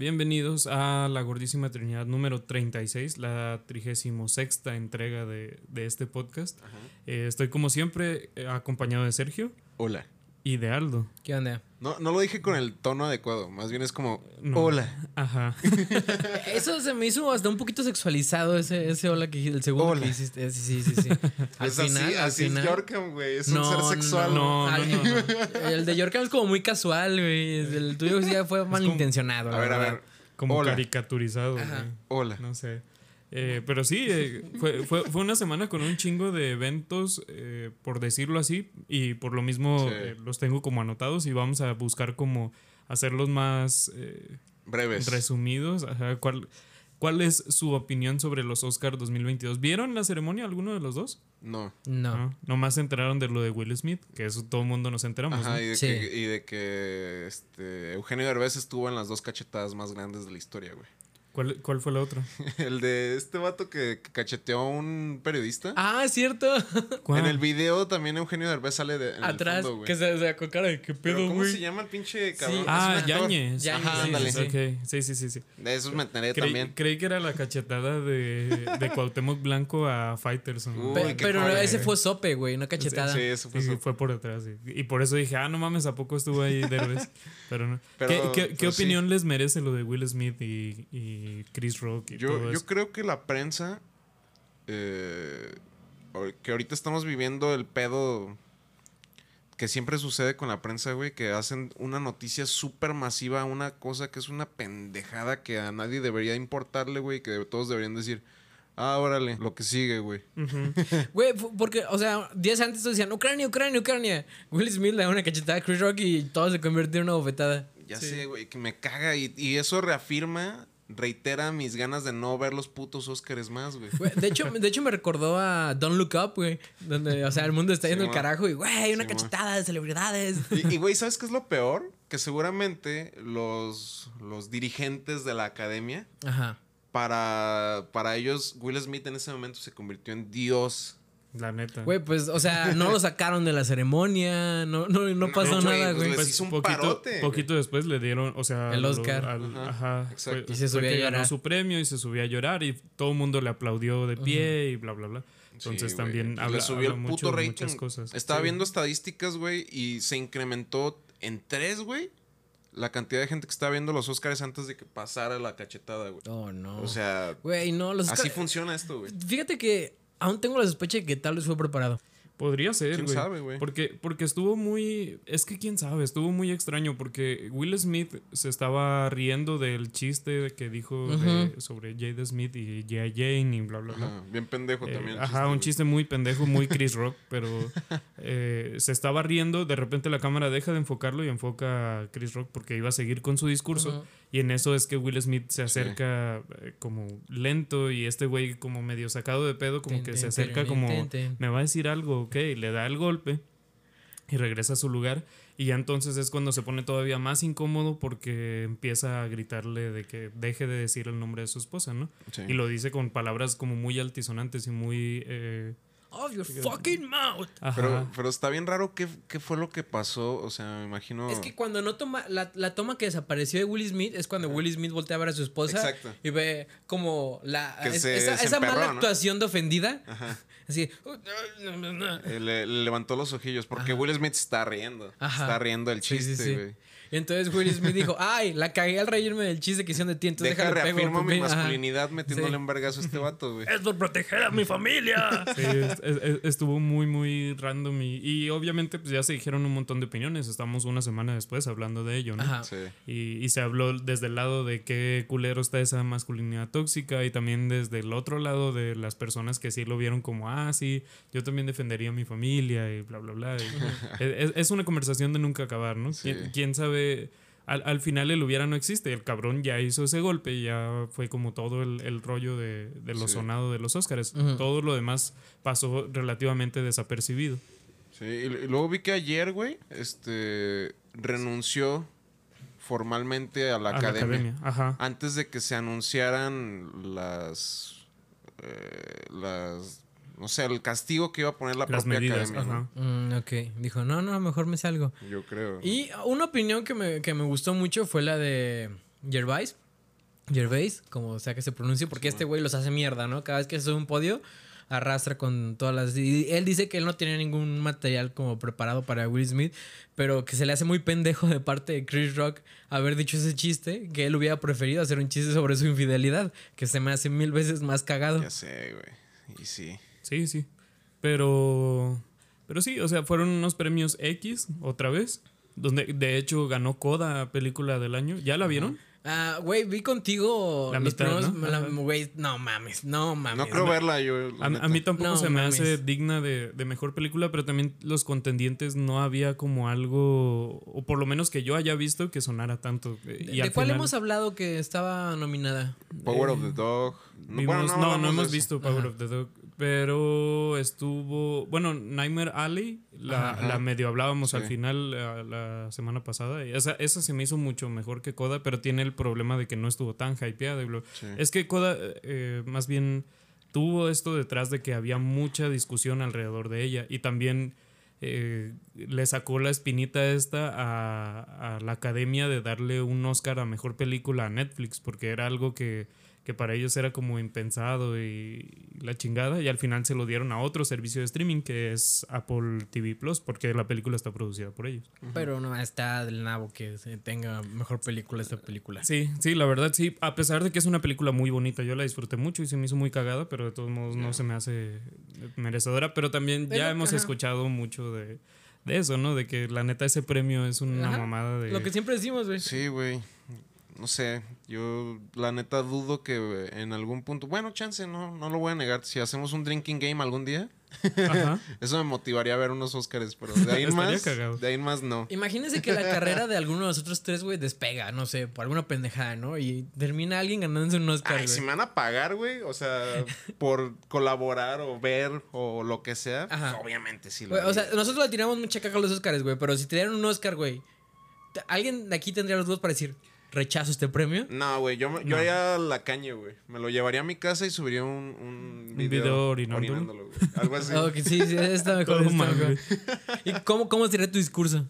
bienvenidos a la Gordísima Trinidad número 36, la 36 entrega de, de este podcast. Eh, estoy como siempre eh, acompañado de Sergio Hola. Y de Aldo. ¿Qué onda? No, no lo dije con el tono adecuado, más bien es como No. hola. Ajá. Eso se me hizo hasta un poquito sexualizado ese, ese hola que el segundo Hola. que hiciste. Sí, sí, sí. sí. Al Es final, así, al así final. es Yorkham, güey. Es No, un ser sexual. No, no, no, no. El de Yorkham es como muy casual, güey. El tuyo sí ya fue malintencionado. A la ver, a ver. Como Hola. caricaturizado. Güey. Hola. No sé. Eh, pero sí, eh, fue, fue, fue una semana con un chingo de eventos, eh, por decirlo así, y por lo mismo Sí. eh, los tengo como anotados y vamos a buscar como hacerlos más eh, Breves. resumidos. Ajá, ¿cuál, ¿Cuál es su opinión sobre los Oscars 2022? ¿Vieron la ceremonia alguno de los dos? No. No. No. Nomás se enteraron de lo de Will Smith, que eso todo el mundo nos enteramos. Ajá, ¿no? y de Sí. que, y de que este, Eugenio Derbez estuvo en las dos cachetadas más grandes de la historia, güey. ¿Cuál, ¿Cuál fue la otra? El de este vato que, que cacheteó a un periodista. Ah, es cierto. ¿Cuál? En el video también Eugenio Derbez sale de, en el Atrás, fondo, güey. que se, se con cara de qué Pero pedo, ¿Cómo se llama el pinche Sí. cabrón? Ah. Yañez. Ajá, sí, ándale. sí, sí. Sí, sí, sí, sí. De esos me enteré Creí, también. creí que era la cachetada de, de Cuauhtémoc Blanco a Fighterson. Uy, Pe- pero padre. ese fue sope, güey, una cachetada. Sí, eso fue Sí, su- fue por detrás, sí. Y por eso dije, ah, no mames, ¿a poco estuvo ahí Derbez? Pero no. Pero- ¿Qué, qué- qué sí. opinión les merece lo de Will Smith y, y Chris Rock y todo Yo, yo eso? creo que la prensa, eh, que ahorita estamos viviendo el pedo que siempre sucede con la prensa, güey, que hacen una noticia súper masiva, una cosa que es una pendejada que a nadie debería importarle, güey, que todos deberían decir, ah, órale, lo que sigue, güey. Ujú. Güey, porque, o sea, días antes todos decían Ucrania, Ucrania, Ucrania. Will Smith le da una cachetada a Chris Rock y todo se convierte en una bofetada. Ya Sí. sé, güey, que me caga y, y eso reafirma, reitera mis ganas de no ver los putos Óscares más, güey. Güey, de, hecho, de hecho, me recordó a Don't Look Up, güey. Donde, o sea, el mundo está yendo al Simón. carajo y, güey, una cachetada de celebridades. Y, y, güey, ¿sabes qué es lo peor? Que seguramente los, los dirigentes de la academia, Ajá. Para, para ellos, Will Smith en ese momento se convirtió en Dios. La neta. Güey, pues, o sea, no lo sacaron de la ceremonia, no, no, no pasó güey, nada, pues güey. hizo un parote, poquito después le dieron, o sea, El Oscar. al- Ajá, ajá, exacto. fue- Y se subió a ganó llorar. su premio y se subió a llorar y todo el mundo le aplaudió de pie y bla, bla, bla. Entonces Sí, también habla, Le subió habla el mucho puto rating. muchas cosas. Estaba Sí. viendo estadísticas, güey, y se incrementó en tres, güey, la cantidad de gente que estaba viendo los Óscares antes de que pasara la cachetada, güey. Oh, no. O sea, güey, no, los así Oscar- funciona esto, güey. Fíjate que aún tengo la sospecha de que tal vez fue preparado. Podría ser, ¿Quién güey. sabe, güey? Porque, porque estuvo muy. Es que quién sabe, estuvo muy extraño. Porque Will Smith se estaba riendo del chiste que dijo de- sobre Jada Smith y G.I. Jane y bla, bla, bla. Ajá, bien pendejo Eh, también. ajá, chiste, un chiste muy pendejo, muy Chris Rock, pero eh, se estaba riendo, de repente la cámara deja de enfocarlo y enfoca a Chris Rock porque iba a seguir con su discurso Ujú. Y en eso es que Will Smith se acerca eh, como lento y este güey como medio sacado de pedo como Ten, que ten, se acerca ten, como ten, ten. me va a decir algo, ok, le da el golpe y regresa a su lugar y ya entonces es cuando se pone todavía más incómodo porque empieza a gritarle de que deje de decir el nombre de su esposa, ¿no? Sí. Y lo dice con palabras como muy altisonantes y muy... eh, Of your fucking mouth. ajá. Pero, pero está bien raro qué, qué fue lo que pasó. O sea, me imagino. Es que cuando no toma, la, la toma que desapareció de Will Smith es cuando Will Smith voltea a ver a su esposa Exacto. y ve como la Que es- se- esa, se esa mala ¿no? actuación de ofendida. Ajá. Así. Eh, Le, le levantó los ojillos porque Will Smith está riendo. Ajá. Está riendo el Sí, sí, chiste, sí. Entonces Will Smith dijo, ay, la cagué al reírme del chiste que hicieron de ti, entonces Deja déjale pego, reafirmo mi papi". Ajá. masculinidad metiéndole Sí. un vergazo a este vato, güey. Es por proteger a mi familia. Sí, es- es- es- estuvo muy, muy random y, y obviamente pues ya se dijeron un montón de opiniones. Estamos una semana después hablando de ello, ¿no? Ajá. Sí. Y, y se habló desde el lado de qué culero está esa masculinidad tóxica y también desde el otro lado de las personas que sí lo vieron como, ah, sí, yo también defendería a mi familia y bla, bla, bla. Y es, es una conversación de nunca acabar, ¿no? Sí. ¿Quién, quién Al, al final el hubiera no existe. El cabrón ya hizo ese golpe y ya fue como todo el, el rollo de, de lo Sí. sonado de los Óscares. Todo lo demás pasó relativamente desapercibido. Sí, y, y luego vi que ayer, güey, este renunció formalmente a la, a academia, la academia. Ajá. antes de que se anunciaran las eh, las no sé, el castigo que iba a poner la Las propia medidas. academia, Ajá. Mm, ok. Dijo, no, no, mejor me salgo. ¿no? Yo creo. Y una opinión que me, que me gustó mucho fue la de Gervais. Gervais, como sea que se pronuncie, porque este güey los hace mierda, ¿no? Cada vez que sube un podio, arrastra con todas las... Y él dice que él no tenía ningún material como preparado para Will Smith, pero que se le hace muy pendejo de parte de Chris Rock haber dicho ese chiste, que él hubiera preferido hacer un chiste sobre su infidelidad, que se me hace mil veces más cagado. Ya sé, güey. Y sí. Sí, sí. Pero. Pero sí, o sea, fueron unos premios X otra vez. Donde de hecho ganó Coda película del año. ¿Ya la vieron? Ah, güey, vi contigo La mitad, primeros- ¿no? la- mames, no mames. No creo verla yo. la A, a mí tampoco No, se me mames. hace digna de, de mejor película, pero también los contendientes no había como algo, o por lo menos que yo haya visto que sonara tanto. eh, ¿De, Y de al cuál final hemos hablado que estaba nominada? Power of the Dog. No, vimos- bueno, no, hemos eso. visto Power of the Dog, pero estuvo, bueno, Nightmare Alley, la, Ajá. la medio hablábamos al final la, la semana pasada, esa, esa se me hizo mucho mejor que Coda, pero tiene el problema de que no estuvo tan hypeada. Sí. Es que Coda eh, más bien tuvo esto detrás de que había mucha discusión alrededor de ella y también eh, le sacó la espinita esta a, a la academia de darle un Oscar a mejor película a Netflix porque era algo que, que para ellos era como impensado y la chingada y al final se lo dieron a otro servicio de streaming que es Apple TV Plus porque la película está producida por ellos. Pero no está del nabo que se tenga mejor película esta película. Sí, sí, la verdad sí, a pesar de que es una película muy bonita, yo la disfruté mucho y se me hizo muy cagada, pero de todos modos no se me hace merecedora, pero también Pero, ya hemos ajá. escuchado mucho de, de eso, ¿no? De que la neta ese premio es una Ajá, mamada de... Lo que siempre decimos, güey. Sí, güey. No sé, yo la neta dudo que en algún punto, bueno, chance, no, no lo voy a negar, si hacemos un drinking game algún día, Ajá. eso me motivaría a ver unos Oscars, pero de ahí en más, cagado. de ahí en más no. Imagínense que la carrera de alguno de nosotros tres, güey, despega, no sé, por alguna pendejada, ¿no? Y termina alguien ganándose un Oscar, Ay, si me van a pagar, güey, o sea, por colaborar o ver o lo que sea, pues, Ajá. obviamente sí lo o sea, nosotros le tiramos mucha caca a los Oscars, güey, pero si te dieran un Oscar, güey, ¿alguien de aquí tendría los dos para decir, rechazo este premio? No, güey, yo, me- yo No. haría la caña, güey. Me lo llevaría a mi casa y subiría un, un video, video orinándolo. orinándolo, güey. Algo así. Ok, sí, sí, está mejor. Está mal, mejor. güey. ¿Y cómo, cómo sería tu discurso?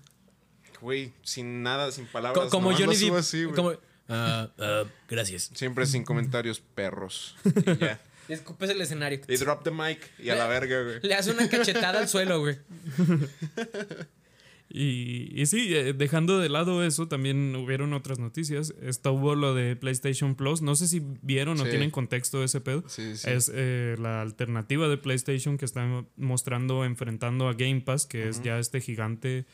Güey, sin nada, sin Co- palabras. como Johnny Depp. así, güey. como, ah, ah, gracias. Siempre sin comentarios, perros. Y ya. Y escupes el escenario. Y drop the mic y a la verga, güey. Le hace una cachetada al suelo, güey. Y, y sí, eh, dejando de lado eso, también hubieron otras noticias. Estuvo lo de PlayStation Plus. No sé si vieron o tienen contexto de ese pedo. Sí, sí. Es eh, la alternativa de PlayStation que está mostrando, enfrentando a Game Pass, que es ya este gigante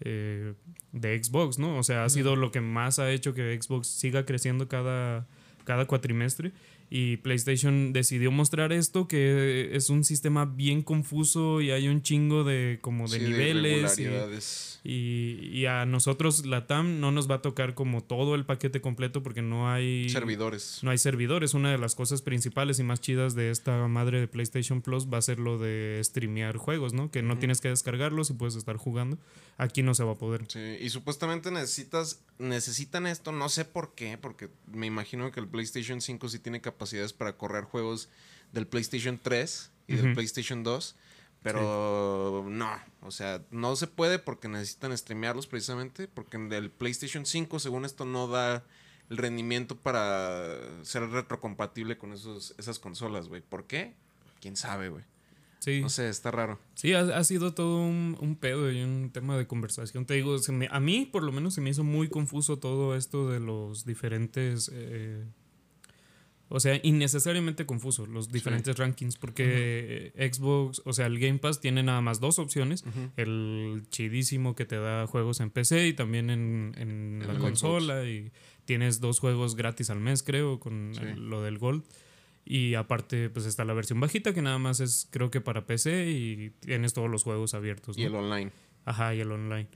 eh, de Xbox, ¿no? O sea, ha sido lo que más ha hecho que Xbox siga creciendo cada, cada cuatrimestre. Y PlayStation decidió mostrar esto, que es un sistema bien confuso y hay un chingo de como de Sí, niveles. y, y a nosotros, la TAM, no nos va a tocar como todo el paquete completo porque no hay Servidores. no hay servidores. Una de las cosas principales y más chidas de esta madre de PlayStation Plus va a ser lo de streamear juegos, ¿no? Que no tienes que descargarlos y puedes estar jugando. Aquí no se va a poder. Sí, y supuestamente necesitas, necesitan esto, no sé por qué, porque me imagino que el PlayStation 5 sí tiene capacidades para correr juegos del PlayStation 3 y del. PlayStation 2, pero no, o sea, no se puede porque necesitan streamearlos precisamente, porque el PlayStation 5 según esto no da el rendimiento para ser retrocompatible con esos, esas consolas, güey. ¿Por qué? ¿Quién sabe, güey? Sí, No sé, está raro. sí ha, ha sido todo un, un pedo y un tema de conversación. Te digo, se me- a mí por lo menos se me hizo muy confuso todo esto de los diferentes... eh, o sea, innecesariamente confuso los diferentes rankings porque Xbox, o sea, el Game Pass tiene nada más dos opciones. El chidísimo que te da juegos en PC y también en, en En la consola. Y tienes dos juegos gratis al mes, creo, con Sí. el- lo del Gold. Y aparte, pues está la versión bajita que nada más es, creo que para PC y tienes todos los juegos abiertos. Y el online. Ajá, y el online.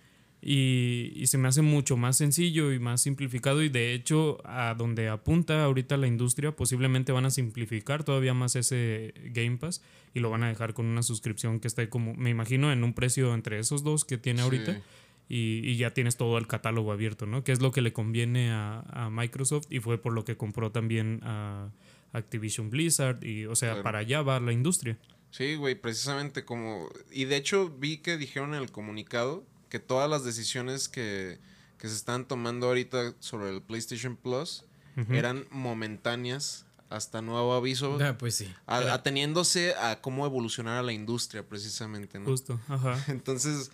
Y, y se me hace mucho más sencillo y más simplificado y de hecho a donde apunta ahorita la industria posiblemente van a simplificar todavía más ese Game Pass y lo van a dejar con una suscripción que esté como, me imagino, en un precio entre esos dos que tiene ahorita Sí. y, y ya tienes todo el catálogo abierto, ¿no? Que es lo que le conviene a, a Microsoft y fue por lo que compró también a Activision Blizzard y o sea, Claro. para allá va la industria. Sí, güey, precisamente como... Y de hecho vi que dijeron en el comunicado que todas las decisiones que, que se están tomando ahorita sobre el PlayStation Plus eran momentáneas hasta nuevo aviso, Ah, pues sí. a- ateniéndose a cómo evolucionara la industria precisamente, ¿no? Justo, ajá. Entonces,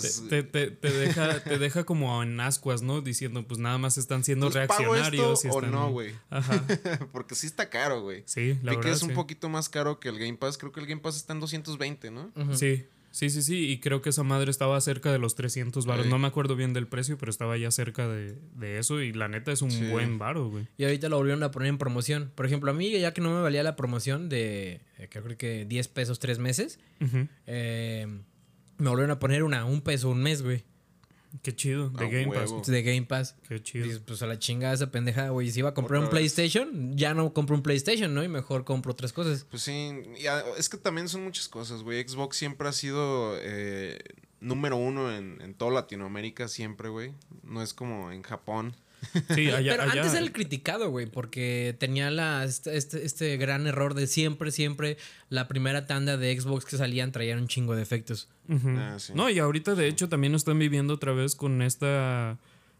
pues, Te, te- te deja, te deja como en ascuas, ¿no? Diciendo, pues nada más están siendo pues, ¿pago reaccionarios. esto y o no, güey? Ajá. Porque sí está caro, güey. Sí, la Vi que verdad. es un poquito más caro que el Game Pass. Creo que el Game Pass está en 220, ¿no? Sí, sí, sí, sí. Y creo que esa madre estaba cerca de los 300 varos. No me acuerdo bien del precio, pero estaba ya cerca de, de eso. Y la neta es un Sí. buen varo, güey. Y ahorita lo volvieron a poner en promoción. Por ejemplo, a mí, ya que no me valía la promoción de, eh, creo que 10 pesos tres meses, Ujú. eh, me volvieron a poner una, un peso un mes, güey. Qué chido. De Game huevo. Pass. De Game Pass. Qué chido. Dices, pues a la chingada esa pendeja, güey. Si iba a comprar Otra un vez. PlayStation, ya no compro un PlayStation, ¿no? Y mejor compro otras cosas. Pues sí, y a- es que también son muchas cosas, güey. Xbox siempre ha sido eh, número uno en, en toda Latinoamérica, siempre, güey. No es como en Japón. Sí, allá, Pero allá- antes era el criticado, güey, porque tenía la, este, este, este gran error de siempre, siempre la primera tanda de Xbox que salían traían un chingo de efectos. Ah, sí. No, y ahorita de hecho también están viviendo otra vez con esta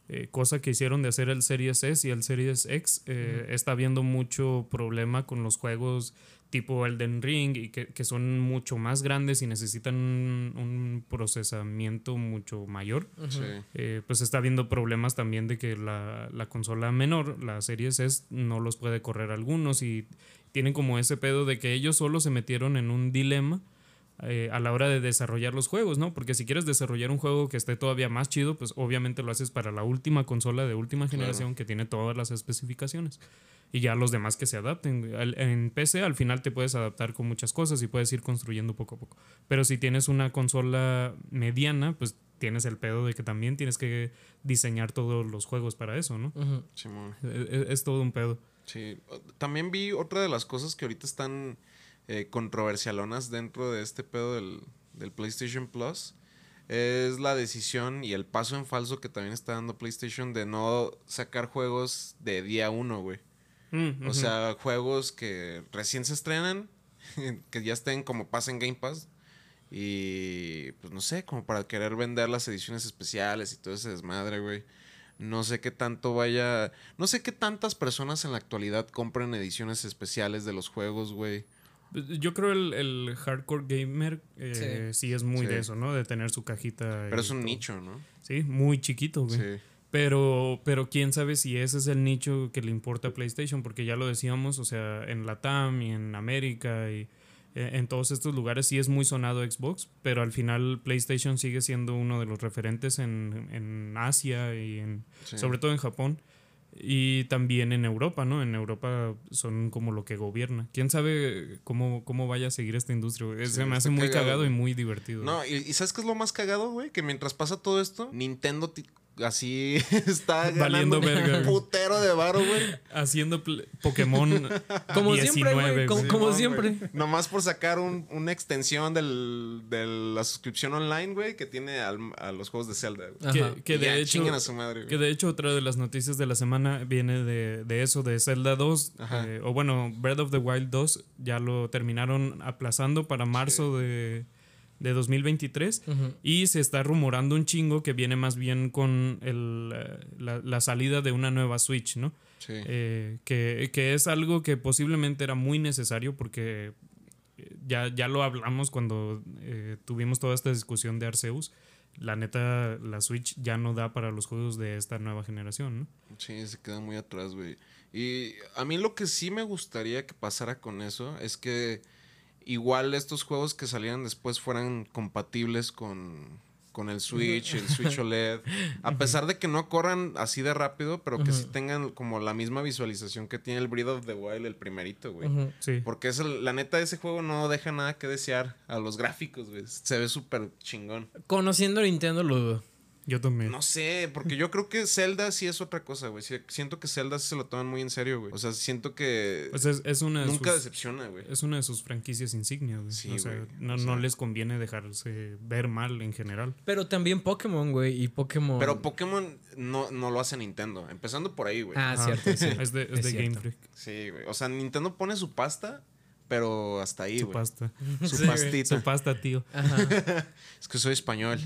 eh, cosa que hicieron de hacer el Series S y el Series X. Eh, Está habiendo mucho problema con los juegos tipo Elden Ring y que, que son mucho más grandes y necesitan un, un procesamiento mucho mayor. Sí. Eh, pues está habiendo problemas también de que la, la consola menor, la Series S, no los puede correr algunos y tienen como ese pedo de que ellos solo se metieron en un dilema eh, a la hora de desarrollar los juegos, ¿no? Porque si quieres desarrollar un juego que esté todavía más chido, pues obviamente lo haces para la última consola de última generación que tiene todas las especificaciones. Y ya los demás que se adapten. En PC al final te puedes adaptar con muchas cosas y puedes ir construyendo poco a poco. Pero si tienes una consola mediana, pues tienes el pedo de que también tienes que diseñar todos los juegos para eso, ¿no? Ujú. Simón. Es, es- es todo un pedo. Sí. También vi otra de las cosas que ahorita están eh, controversialonas dentro de este pedo del, del PlayStation Plus. Es la decisión y el paso en falso que también está dando PlayStation de no sacar juegos de día uno, güey. Mm, O sea, juegos que recién se estrenan, que ya estén como pasa en Game Pass. Y pues no sé, como para querer vender las ediciones especiales y todo ese desmadre, güey. No sé qué tanto vaya. No sé qué tantas personas en la actualidad compren ediciones especiales de los juegos, güey. Yo creo el, el hardcore gamer eh, sí. es muy Sí. de eso, ¿no? De tener su cajita. Pero es un todo. nicho, ¿no? Sí, muy chiquito, güey. Sí. Pero, pero quién sabe si ese es el nicho que le importa a PlayStation, porque ya lo decíamos, o sea, en Latam y en América y eh, en todos estos lugares sí es muy sonado Xbox, pero al final PlayStation sigue siendo uno de los referentes en, en Asia y en, Sí. sobre todo en Japón. Y también en Europa, ¿no? En Europa son como lo que gobierna. ¿Quién sabe cómo, cómo vaya a seguir esta industria? Sí, Se me hace muy cagado, cagado y muy divertido. No, y, y ¿sabes qué es lo más cagado, güey? Que mientras pasa todo esto, Nintendo así está Valiendo ganando verga, un güey. putero de varo, güey. Haciendo pl- Pokémon Como 19, siempre, güey. Como, güey. como Simón, siempre. Nomás por sacar un- una extensión del, de la suscripción online, güey, que tiene al- a los juegos de Zelda, güey. Que, Ajá. que Y ya, de hecho, chinguen a su madre, güey. que de hecho otra de las noticias de la semana viene de, de eso, de Zelda 2. Ajá. eh, o bueno, Breath of the Wild 2 ya lo terminaron aplazando para marzo de, de 2023. Ujú. Y se está rumorando un chingo que viene más bien con el, eh, la, la salida de una nueva Switch, ¿no? Sí. Eh, que, que es algo que posiblemente era muy necesario porque eh, ya, ya lo hablamos cuando eh, tuvimos toda esta discusión de Arceus. La neta, la Switch ya no da para los juegos de esta nueva generación, ¿no? Sí, se queda muy atrás, güey. Y a mí lo que sí me gustaría que pasara con eso es que igual estos juegos que salieran después fueran compatibles con, con el Switch, el Switch OLED. A pesar de que no corran así de rápido, pero que sí tengan como la misma visualización que tiene el Breath of the Wild, el primerito, güey. Sí. Porque es el- la neta, ese juego no deja nada que desear a los gráficos, güey. Se ve súper chingón. Conociendo Nintendo lo dudo. Yo también. No sé, porque yo creo que Zelda sí es otra cosa, güey. Siento que Zelda sí se lo toman muy en serio, güey. O sea, siento que Pues es, es una de nunca sus, decepciona, güey. es una de sus franquicias insignias. güey. Sí, o sea, güey. no, O sea- no les conviene dejarse ver mal en general. Pero también Pokémon, güey. Y Pokémon. Pero Pokémon no, no lo hace Nintendo. Empezando por ahí, güey. Ah, cierto, sí. Es de, es Es de. Game Freak, Sí, güey. O sea, Nintendo pone su pasta, pero hasta ahí, su güey. pasta. Su Sí, güey. pastita. Su pasta, tío. Ajá. Es que soy español.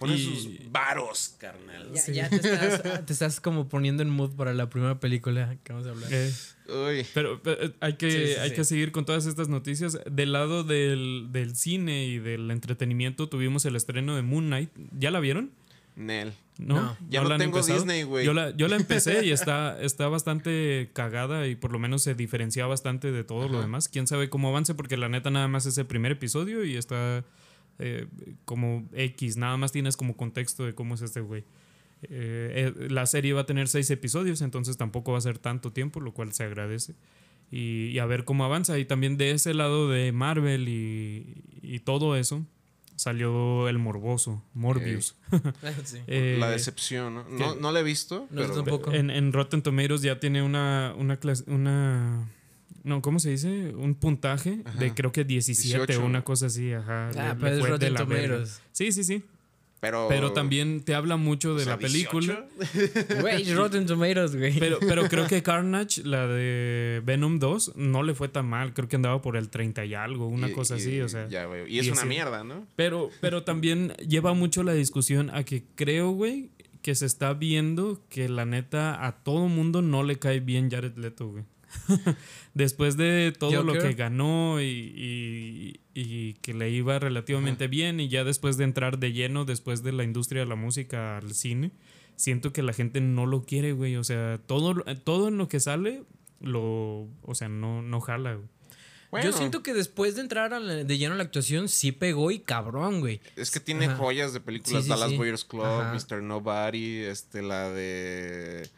Pone Y- sus varos, carnal. Ya, ya te, estás, te estás como poniendo en mood para la primera película que vamos a hablar. Eh, Uy. pero, pero, hay, que, Sí, sí, hay sí. que seguir con todas estas noticias. Del lado del, del cine y del entretenimiento tuvimos el estreno de Moon Knight. ¿Ya la vieron? Nel. No, No. Ya no la han tengo empezado? Disney, güey. Yo la, yo la empecé y está, está bastante cagada y por lo menos se diferencia bastante de todo lo Ajá. demás. Quién sabe cómo avance, porque la neta nada más es el primer episodio y está eh, como X, nada más tienes como contexto de cómo es este güey. Eh, eh, la serie va a tener seis episodios, entonces tampoco va a ser tanto tiempo, lo cual se agradece. Y, y a ver cómo avanza. Y también de ese lado de Marvel y, y todo eso, salió el morboso, Morbius. Sí. Eh, la decepción, ¿no? No, no la he visto. No, pero- tampoco. En, en Rotten Tomatoes ya tiene una, una clase, una no, ¿cómo se dice? Un puntaje de creo que 17 o 18. una cosa así, ajá. Ah, le- le pero es de Rotten la. Sí, sí, sí. Pero, Pero también te habla mucho de o sea, la película. 18. Güey, Rotten Tomatoes, güey. Pero, pero creo que Carnage, la de Venom 2, no le fue tan mal. Creo que andaba por el 30 y algo, una Y- cosa y- así, o sea. Ya, güey. Y es y una así- mierda, ¿no? Pero, pero también lleva mucho la discusión a que creo, güey, que se está viendo que la neta a todo mundo no le cae bien Jared Leto, güey. Después de todo lo que ganó y, y- y que le iba relativamente bien y ya después de entrar de lleno, después de la industria de la música al cine, siento que la gente no lo quiere, güey. O sea, todo, todo en lo que sale, lo, o sea, no, no jala, güey. Bueno, Yo siento que después de entrar a la- de lleno a la actuación, sí pegó y cabrón, güey. es que tiene Ajá. joyas de películas. Sí, sí, Dallas sí. Boyers Club, Ajá. Mr. Nobody, este, la de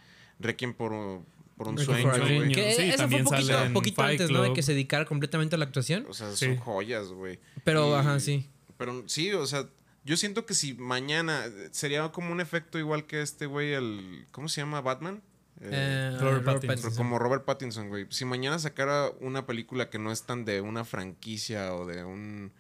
Requiem por, por un sueño, güey. Que Sí, eso fue también un poquito, sale en poquito Fight antes, ¿no? De que se dedicara completamente a la actuación. O sea, Sí. son joyas, güey. Pero, Y- ajá, sí. Pero sí, o sea, yo siento que si mañana sería como un efecto igual que este güey, el. ¿Cómo se llama? Batman. Eh, Eh, Robert Robert Pattinson. pero como Robert Pattinson, güey. Si mañana sacara una película que no es tan de una franquicia o de un,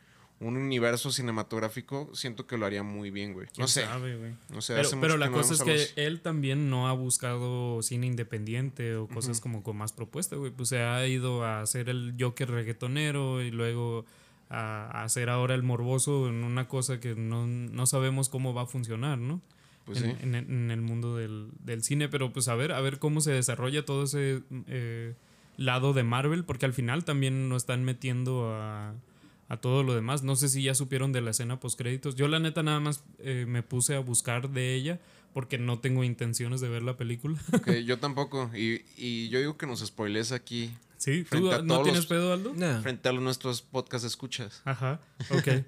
un universo cinematográfico, siento que lo haría muy bien, güey. No ¿Quién sé. sabe, güey? No sé, pero la cosa es que los- él también no ha buscado cine independiente o cosas como con más propuesta, güey. Pues se ha ido a hacer el Joker reggaetonero y luego a, a hacer ahora el morboso en una cosa que no, no sabemos cómo va a funcionar, ¿no? Pues en, sí. en- en el mundo del, del cine, pero pues a ver, a ver cómo se desarrolla todo ese eh, lado de Marvel, porque al final también nos están metiendo a, a todo lo demás. No sé si ya supieron de la escena post créditos. Yo la neta nada más eh, me puse a buscar de ella porque no tengo intenciones de ver la película. Ok, yo tampoco. Y, y yo digo que nos spoilees aquí sí, ¿tú Frente a no todos tienes los- pedo, Aldo? Nah. frente a nuestros podcast escuchas. Ajá, ok.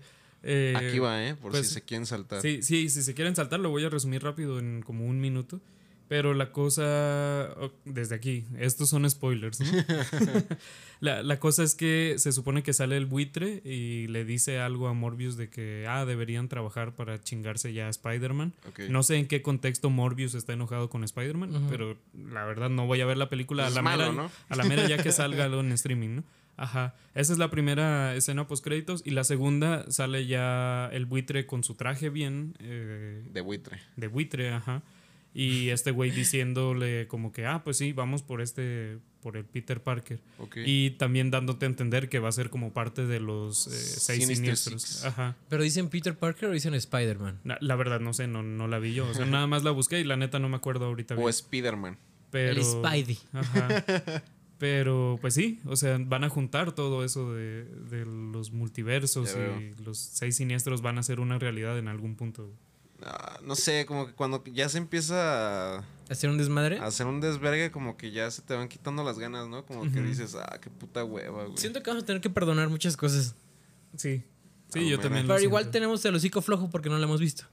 Eh, Aquí va, ¿eh? Por pues, si se quieren saltar. Sí, sí, si se quieren saltar, lo voy a resumir rápido en como un minuto. Pero la cosa, oh, desde aquí, estos son spoilers, ¿no? la, la cosa es que se supone que sale el buitre y le dice algo a Morbius de que, ah, deberían trabajar para chingarse ya a Spider-Man. No sé en qué contexto Morbius está enojado con Spider-Man, pero la verdad no voy a ver la película a Es la, malo, mera, ¿no? a la mera ya que salga algo en streaming, ¿no? Ajá. Esa es la primera escena post créditos y la segunda sale ya el buitre con su traje bien eh, De buitre. de buitre, ajá. Y este güey diciéndole como que, ah, pues sí, vamos por este, por el Peter Parker. Y también dándote a entender que va a ser como parte de los eh, seis Sinister siniestros. Six. Ajá. Pero dicen Peter Parker o dicen Spider-Man. La verdad, no sé, no, no la vi yo. O sea, nada más la busqué y la neta no me acuerdo ahorita. O bien. Spider-Man. Pero, El Spidey. Ajá. Pero pues sí, o sea, van a juntar todo eso de, de los multiversos Ya veo. y los seis siniestros van a ser una realidad en algún punto. Ah, no sé, como que cuando ya se empieza a ¿Hacer un desmadre? a hacer un desvergue, como que ya se te van quitando las ganas, ¿no? Como que dices, ah, qué puta hueva, güey. Siento que vamos a tener que perdonar muchas cosas. Sí. Sí, Ah, yo también. lo Pero igual siento. tenemos el hocico flojo porque no lo hemos visto.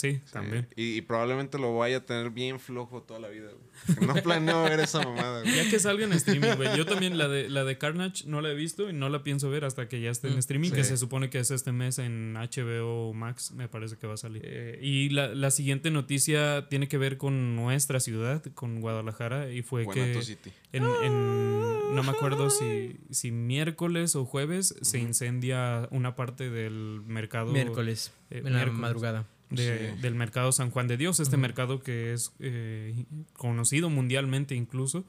Sí, Sí, también. Y, y probablemente lo vaya a tener bien flojo toda la vida, güey. No planeo ver esa mamada, güey. Ya que salga en streaming, güey. Yo también la de, la de Carnage no la he visto y no la pienso ver hasta que ya esté en Mm, streaming, sí. que se supone que es este mes en HBO Max, me parece que va a salir. Eh, y la, la siguiente noticia tiene que ver con nuestra ciudad, con Guadalajara, y fue Guanato que City. en, en- no me acuerdo si, si miércoles o jueves se incendia una parte del mercado Miércoles. eh, en la madrugada. De- Sí. del mercado San Juan de Dios, este mercado que es eh, conocido mundialmente incluso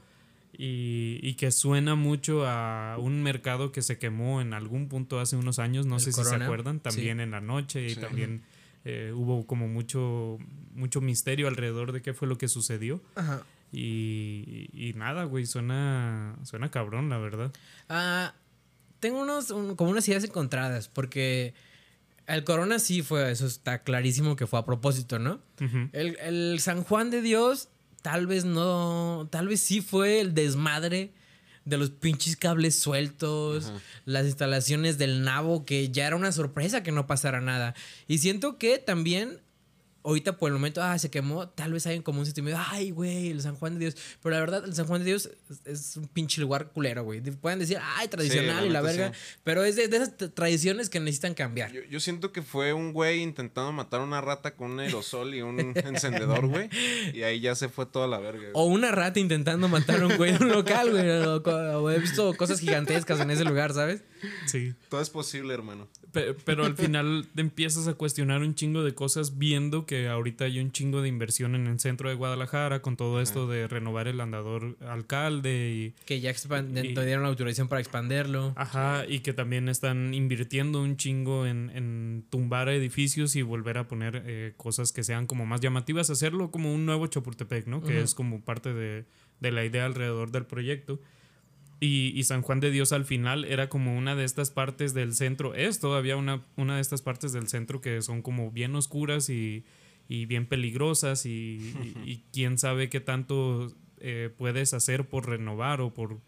y, y que suena mucho a un mercado que se quemó en algún punto hace unos años, no El sé si se acuerdan, también en la noche y Sí. también eh, hubo como mucho, mucho misterio alrededor de qué fue lo que sucedió. Ajá. Y, y nada, güey, suena, suena cabrón, la verdad. Ah, tengo unos, un- como unas ideas encontradas, porque el corona sí fue, eso está clarísimo que fue a propósito, ¿no? El San Juan de Dios, tal vez no, tal vez sí fue el desmadre de los pinches cables sueltos, las instalaciones del nabo, que ya era una sorpresa que no pasara nada. Y siento que también, ahorita por el momento, ah, se quemó, tal vez hay como un sentimiento, ay, güey, el San Juan de Dios. Pero la verdad, el San Juan de Dios es, es un pinche lugar culero, güey. Pueden decir, ay, tradicional la y la verga, sí. pero es de, de esas tradiciones que necesitan cambiar. Yo, yo siento que fue un güey intentando matar a una rata con un aerosol y un encendedor, güey. Y ahí ya se fue toda la verga. güey. O una rata intentando matar a un güey en un local, güey. O, o he visto cosas gigantescas en ese lugar, ¿sabes? Sí. Todo es posible, hermano. Pe- Pero al final te empiezas a cuestionar un chingo de cosas viendo que ahorita hay un chingo de inversión en el centro de Guadalajara con todo esto de renovar el andador alcalde y Que ya Y- dieron la autorización para expanderlo. ajá y que también están invirtiendo un chingo en, en tumbar edificios y volver a poner eh, cosas que sean como más llamativas, hacerlo como un nuevo Chapultepec, ¿no? Que es como parte de, de la idea alrededor del proyecto. Y, y San Juan de Dios al final era como una de estas partes del centro. Es todavía una, una de estas partes del centro que son como bien oscuras y, y bien peligrosas. Y, y- y quién sabe qué tanto eh, puedes hacer por renovar o por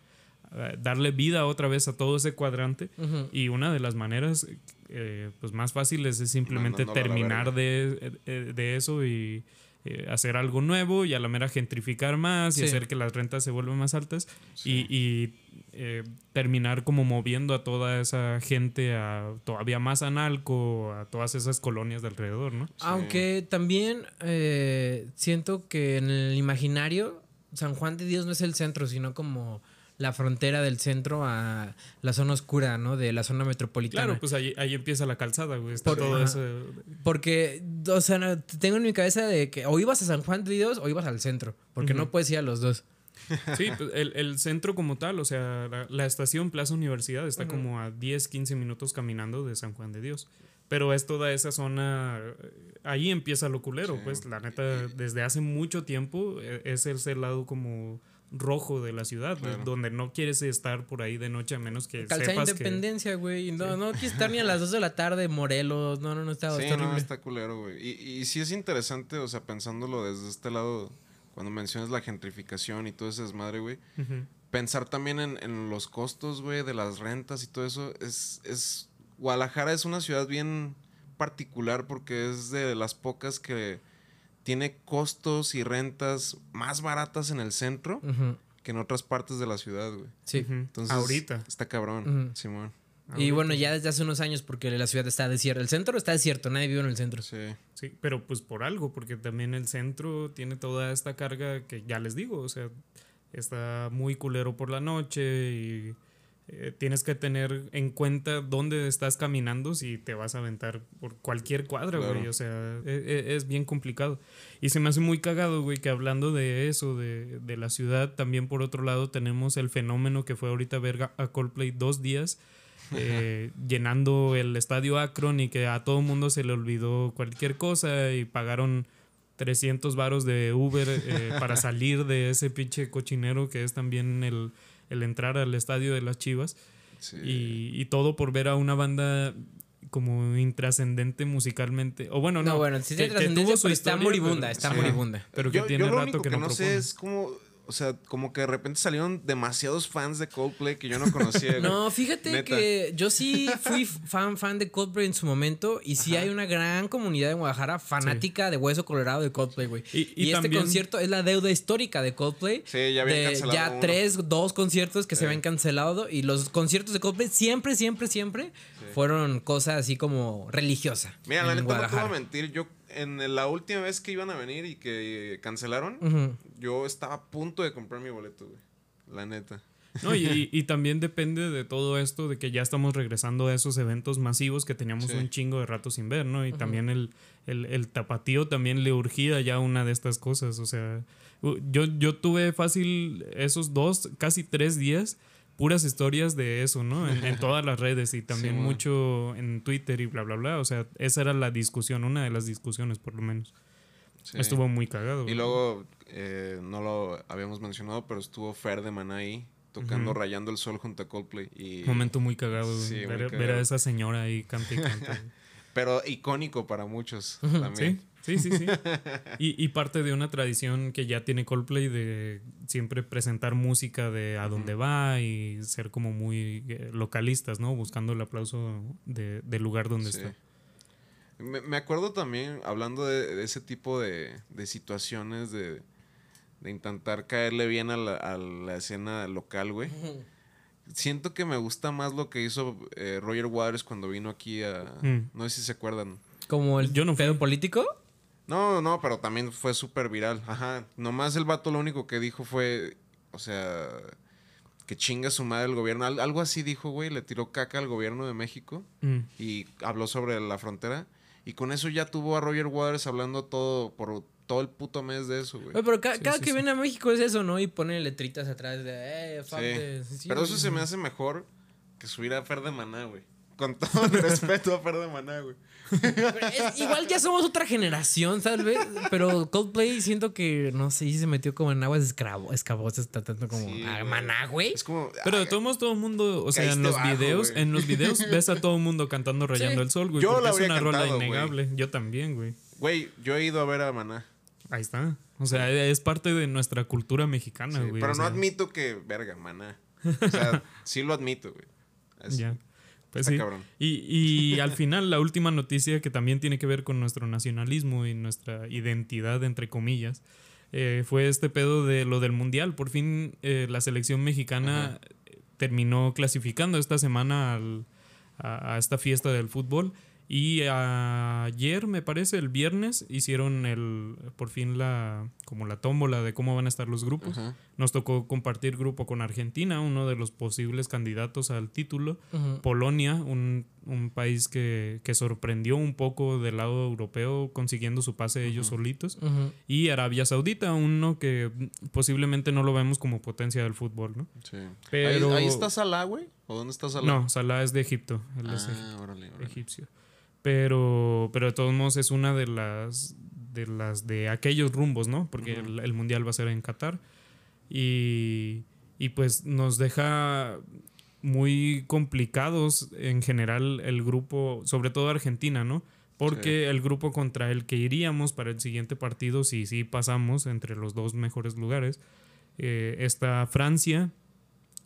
eh, darle vida otra vez a todo ese cuadrante. Y una de las maneras eh, pues más fáciles es simplemente terminar de, eh, de eso y eh, hacer algo nuevo y a la mera gentrificar más y hacer que las rentas se vuelvan más altas y, y, eh, terminar como moviendo a toda esa gente a todavía más analco, a todas esas colonias de alrededor, ¿no? Aunque también eh, siento que en el imaginario San Juan de Dios no es el centro, sino como la frontera del centro a la zona oscura, ¿no? De la zona metropolitana. Claro, pues ahí, ahí empieza la calzada, güey. Está Por- todo ajá. ese... Porque, o sea, no- tengo en mi cabeza de que o ibas a San Juan de Dios o ibas al centro. Porque no puedes ir a los dos. Sí, pues, el, el centro como tal, o sea, la, la estación Plaza Universidad está como a 10, 15 minutos caminando de San Juan de Dios. Pero es toda esa zona, eh, ahí empieza lo culero, pues la neta, desde hace mucho tiempo eh, es ese lado como rojo de la ciudad, donde no quieres estar por ahí de noche a menos que Calzada sepas. Independencia, güey. No, no quieres estar ni a las 2 de la tarde, Morelos. No, no, no, está, Sí, está no, está culero, güey. Y, y sí es interesante, o sea, pensándolo desde este lado, cuando mencionas la gentrificación y todo ese desmadre, güey. Pensar también en, en los costos, güey, de las rentas y todo eso. Es, es. Guadalajara es una ciudad bien particular porque es de las pocas que tiene costos y rentas más baratas en el centro que en otras partes de la ciudad, güey. Sí. Entonces, Ahorita. Está cabrón. Simón. Y bueno, ya desde hace unos años, porque la ciudad está desierta. El centro está desierto, nadie vive en el centro. Sí. Sí, pero pues por algo, porque también el centro tiene toda esta carga que ya les digo, o sea, está muy culero por la noche y eh, tienes que tener en cuenta dónde estás caminando si te vas a aventar por cualquier cuadra, Claro. güey, o sea, e- e- es, bien complicado. Y se me hace muy cagado, güey, que hablando de eso, de, de la ciudad, también por otro lado tenemos el fenómeno que fue ahorita ver a Coldplay dos días. eh, llenando el estadio Akron y que a todo mundo se le olvidó cualquier cosa y pagaron 300 varos de Uber eh, para salir de ese pinche cochinero que es también el, el entrar al estadio de las Chivas sí. y, y todo por ver a una banda como intrascendente musicalmente o bueno No, no, bueno, sí que- que tuvo su pero está historia, moribunda, pero- está sí. moribunda. pero que yo, tiene yo lo rato único que, que, no, no sé propone. es como, o sea, como que de repente salieron demasiados fans de Coldplay que yo no conocía. güey. No, fíjate Neta. que yo sí fui fan, fan de Coldplay en su momento y sí hay una gran comunidad en Guadalajara fanática de Hueso Colorado de Coldplay, güey. Y- Y, y este también- concierto es la deuda histórica de Coldplay. Sí, ya habían de cancelado ya uno. tres, dos conciertos que se habían cancelado y los conciertos de Coldplay siempre, siempre, siempre fueron cosas así como religiosa. Mira, la neta no te voy a mentir. Yo, en la última vez que iban a venir y que cancelaron, Ujú. yo estaba a punto de comprar mi boleto, güey. La neta. No, y, y también depende de todo esto, de que ya estamos regresando a esos eventos masivos que teníamos Sí. un chingo de rato sin ver, ¿no? Y también el, el, el tapatío también le urgía ya una de estas cosas. O sea, yo, yo tuve fácil esos dos, casi tres días puras historias de eso, ¿no? En, en todas las redes y también Sí, mucho en Twitter y bla, bla, bla. O sea, esa era la discusión, una de las discusiones por lo menos. Sí. Estuvo muy cagado. Y luego, eh, no lo habíamos mencionado, pero estuvo Fer de Maná ahí, tocando. Rayando el Sol junto a Coldplay. Y, Momento muy cagado, Sí, muy ver, ver cagado. a esa señora ahí cante y güey. Pero icónico para muchos también. sí, sí, sí. Y, y parte de una tradición que ya tiene Coldplay de siempre presentar música de a dónde va y ser como muy eh, localistas, ¿no? Buscando el aplauso de- del lugar donde Sí. está. Me, me acuerdo también, hablando de, de ese tipo de, de situaciones, de, de intentar caerle bien a la, a la escena local, güey. Siento que me gusta más lo que hizo eh, Roger Waters cuando vino aquí a... Mm. No sé si se acuerdan. Como el Yo no fui. pedo político. No, no, pero también fue súper viral. Ajá. Nomás el vato lo único que dijo fue, o sea, que chinga su madre el gobierno. Al- algo así dijo, güey. Le tiró caca al gobierno de México Mm. y habló sobre la frontera. Y con eso ya tuvo a Roger Waters hablando todo por todo el puto mes de eso, güey. Oye, pero ca- Sí, cada sí, que sí. viene a México es eso, ¿no? Y pone letritas atrás de, eh, fuck Sí. this. Sí, Pero eso se me hace mejor que subir a Fer de Maná, güey. Con todo el respeto a Fer de Maná, güey. Es- igual ya somos otra generación, ¿sabes? Pero Coldplay siento que, no sé, se metió como en aguas escravo- escabosas, tratando como Sí, a güey. maná, güey. Es como... Pero de todos modos, todo el mundo, o sea, en los bajo, videos, güey. en los videos ves a todo el mundo cantando Rayando Sí. el Sol, güey. Yo porque la es una rola cantado, güey. innegable. Yo también, güey. Güey, yo he ido a ver a Maná. Ahí está. O sea, es parte de nuestra cultura mexicana, Sí, güey. pero no sea, admito que, verga, maná. O sea, sí lo admito, güey. Ya. Pues sí. Y, y al final, la última noticia que también tiene que ver con nuestro nacionalismo y nuestra identidad, entre comillas, eh, fue este pedo de lo del mundial. Por fin, eh, la selección mexicana terminó clasificando esta semana al- a, a esta fiesta del fútbol. Y ayer, me parece, el viernes, hicieron el por fin la como la tómbola de cómo van a estar los grupos. Ajá. Nos tocó compartir grupo con Argentina, uno de los posibles candidatos al título. Polonia, un, un país que, que sorprendió un poco del lado europeo consiguiendo su pase ellos solitos. Y Arabia Saudita, uno que posiblemente no lo vemos como potencia del fútbol, ¿no? Sí. Pero- ¿Ahí, ahí está Salah, güey? ¿O dónde está Salah? No, Salah es de Egipto, él es Ah, órale, órale. egipcio. Pero, pero de todos modos es una de las de las de aquellos rumbos, ¿no? Porque el, el mundial va a ser en Qatar. Y, y pues nos deja muy complicados en general el grupo, sobre todo Argentina, ¿no? Porque el grupo contra el que iríamos para el siguiente partido, si sí pasamos entre los dos mejores lugares, eh, está Francia.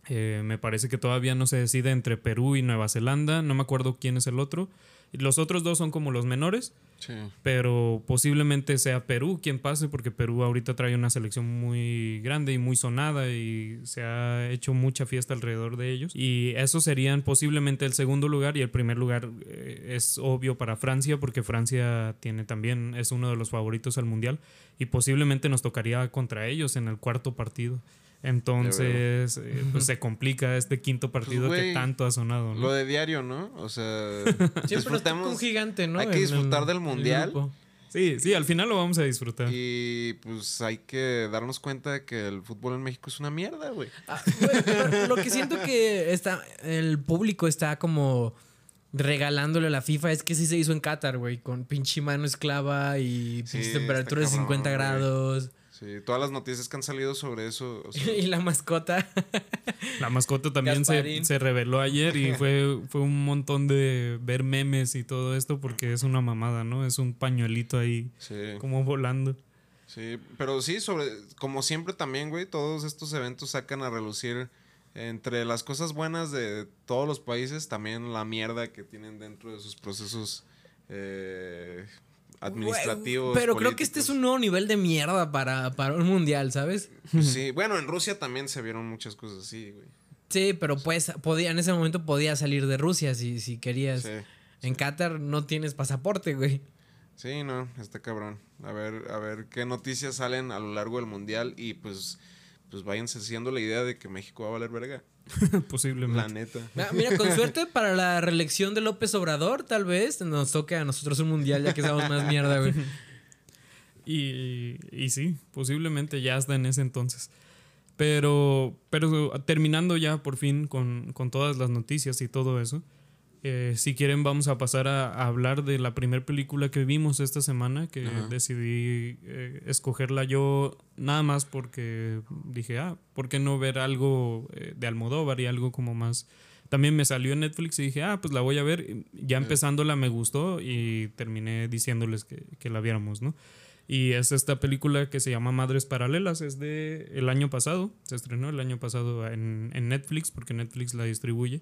eh, me parece que todavía no se decide entre Perú y Nueva Zelanda. No me acuerdo quién es el otro. Los otros dos son como los menores, Sí. pero posiblemente sea Perú quien pase, porque Perú ahorita trae una selección muy grande y muy sonada y se ha hecho mucha fiesta alrededor de ellos. Y esos serían posiblemente el segundo lugar y el primer lugar eh, es obvio para Francia, porque Francia tiene también, es uno de los favoritos al mundial y posiblemente nos tocaría contra ellos en el cuarto partido. Entonces, eh, pues se complica este quinto partido que Pues, tanto ha sonado. ¿no? Lo de diario, ¿no? O sea, Siempre disfrutamos un gigante, ¿no? hay que disfrutar del el mundial. Sí, sí, al final lo vamos a disfrutar. y pues hay que darnos cuenta de que el fútbol en México es una mierda, güey. Ah, lo que siento que está el público está como regalándole a la FIFA es que sí se hizo en Qatar, güey, con pinche mano esclava y Sí, temperaturas de cabrón, 50 güey. grados Sí, todas las noticias que han salido sobre eso. o sea, y la mascota. La mascota también se, se reveló ayer y fue, fue un montón de ver memes y todo esto porque es una mamada, ¿no? Es un pañuelito ahí sí, como volando. sí, pero sí, sobre, como siempre también, güey, todos estos eventos sacan a relucir entre las cosas buenas de todos los países, también la mierda que tienen dentro de sus procesos eh, administrativos. Pero creo que este es un nuevo nivel de mierda para, para un mundial, ¿sabes? Sí, bueno, en Rusia también se vieron muchas cosas así, güey. Sí, pero pues podía, en ese momento podía salir de Rusia si, si querías. Sí. En Qatar no tienes pasaporte, güey. Sí, no, está cabrón. A ver, a ver qué noticias salen a lo largo del mundial y pues, pues váyanse haciendo la idea de que México va a valer verga. Posiblemente. La neta. Ah, Mira, con suerte para la reelección de López Obrador, tal vez nos toque a nosotros un mundial ya que seamos más mierda, güey. Y, y sí, posiblemente ya hasta en ese entonces. Pero, pero terminando ya por fin con, con todas las noticias y todo eso, eh, si quieren vamos a pasar a, a hablar de la primera película que vimos esta semana, que Ajá. decidí eh, escogerla yo nada más porque dije, ah, ¿por qué no ver algo eh, de Almodóvar y algo como más... También me salió en Netflix y dije, ah, pues la voy a ver. Ya empezándola me gustó y terminé diciéndoles que, que la viéramos, ¿no? Y es esta película que se llama Madres Paralelas, es de el año pasado, se estrenó el año pasado en, en Netflix, porque Netflix la distribuye.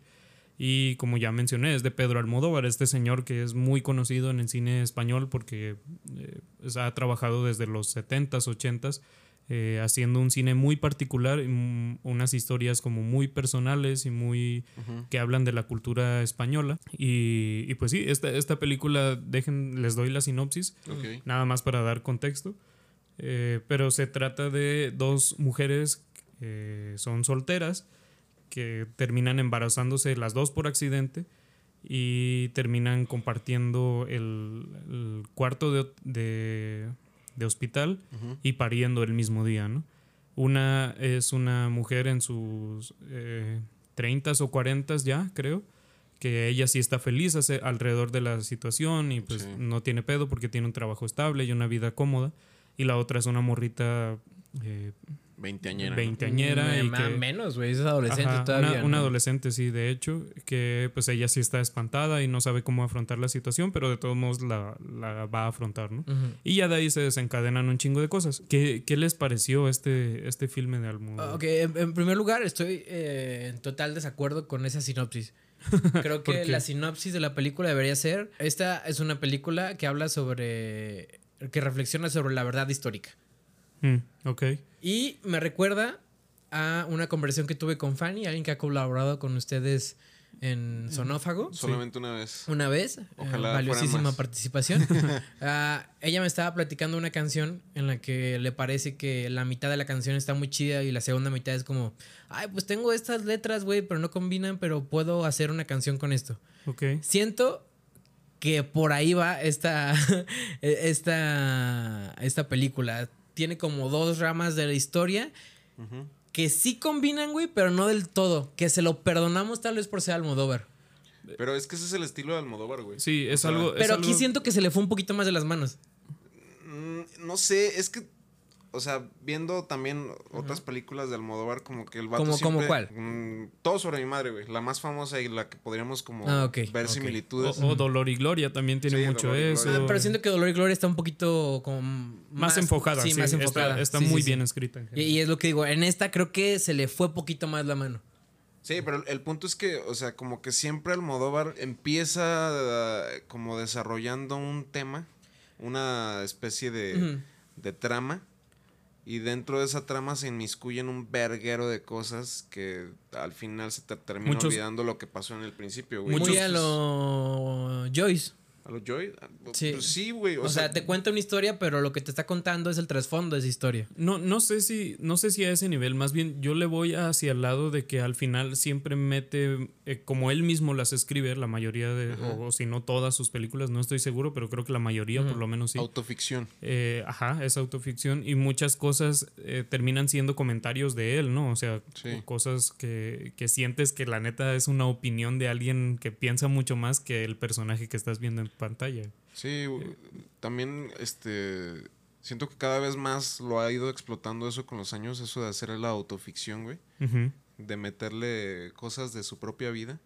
Y como ya mencioné, es de Pedro Almodóvar, este señor que es muy conocido en el cine español porque eh, ha trabajado desde los 70s, 80s, eh, haciendo un cine muy particular, mm, unas historias como muy personales y muy que hablan de la cultura española. Y, y pues sí, esta, esta película, dejen, les doy la sinopsis nada más para dar contexto. Eh, pero se trata de dos mujeres que son solteras que terminan embarazándose las dos por accidente y terminan compartiendo el, el cuarto de, de- de hospital y pariendo el mismo día, ¿no? Una es una mujer en sus eh, 30 o 40 ya, creo, que ella sí está feliz hace- alrededor de la situación y pues Sí. no tiene pedo porque tiene un trabajo estable y una vida cómoda. Y la otra es una morrita eh, Veinteañera. veinteañera y Mm, más- que... menos, güey. Es adolescente Ajá, todavía. una, ¿no? una adolescente, sí, de hecho, que pues ella sí está espantada y no sabe cómo afrontar la situación, pero de todos modos la, la va a afrontar, ¿no? Y ya de ahí se desencadenan un chingo de cosas. ¿Qué, qué les pareció este, este filme de Almodóvar? Ok, en, en primer lugar, estoy eh, en total desacuerdo con esa sinopsis. Creo ¿Por que la sinopsis de la película debería ser: esta es una película que habla sobre. que reflexiona sobre la verdad histórica. Mm, ok. Y me recuerda a una conversación que tuve con Fanny, alguien que ha colaborado con ustedes en Sonófago. Solamente una vez. Una vez, eh, Ojalá valiosísima más. participación. Ah, ella me estaba platicando una canción en la que le parece que la mitad de la canción está muy chida y la segunda mitad es como, ay, pues tengo estas letras, güey, pero no combinan, pero puedo hacer una canción con esto. Ok. Siento que por ahí va esta, esta, esta película. Tiene como dos ramas de la historia que sí combinan, güey, pero no del todo. Que se lo perdonamos tal vez por ser Almodóvar. Pero es que ese es el estilo de Almodóvar, güey. Sí, es O sea, algo. es Pero aquí algo- siento que se le fue un poquito más de las manos. Mm, No sé, es que, o sea, viendo también otras películas de Almodóvar, como que el vato ¿Cómo- cómo siempre- cuál? Mm, todo sobre mi madre, güey. La más famosa y la que podríamos como Ah, ver similitudes. O, o Dolor y Gloria también tiene Sí, mucho eso. Ah, pero siento que Dolor y Gloria está un poquito como más, enfocada. Sí, Sí, más está- enfocada. Está, Sí, muy sí, bien sí. escrita. en Y, es lo que digo, en esta creo que se le fue poquito más la mano. Sí, pero el, punto es que, o sea, como que siempre Almodóvar empieza eh, como desarrollando un tema, una especie de, de trama, y dentro de esa trama se inmiscuyen un verguero de cosas que al final se te termina Muchos- olvidando lo que pasó en el principio, güey. Muchos- Muy a lo Joyce. ¿A lo Joy? Ah, Sí. Pues sí, güey. O, sea, te cuenta una historia, pero lo que te está contando es el trasfondo de esa historia. No, no sé si, no sé si a ese nivel, más bien yo le voy hacia el lado de que al final siempre mete, eh, como él mismo las escribe, la mayoría de, o, o si no todas sus películas, no estoy seguro, pero creo que la mayoría por lo menos sí. Autoficción. Eh, ajá, es autoficción y muchas cosas eh, terminan siendo comentarios de él, ¿no? O sea, Sí. cosas que, que sientes que la neta es una opinión de alguien que piensa mucho más que el personaje que estás viendo en pantalla. Sí, güey, también este siento que cada vez más lo ha ido explotando eso con los años, eso de hacer la autoficción, güey, de meterle cosas de su propia vida.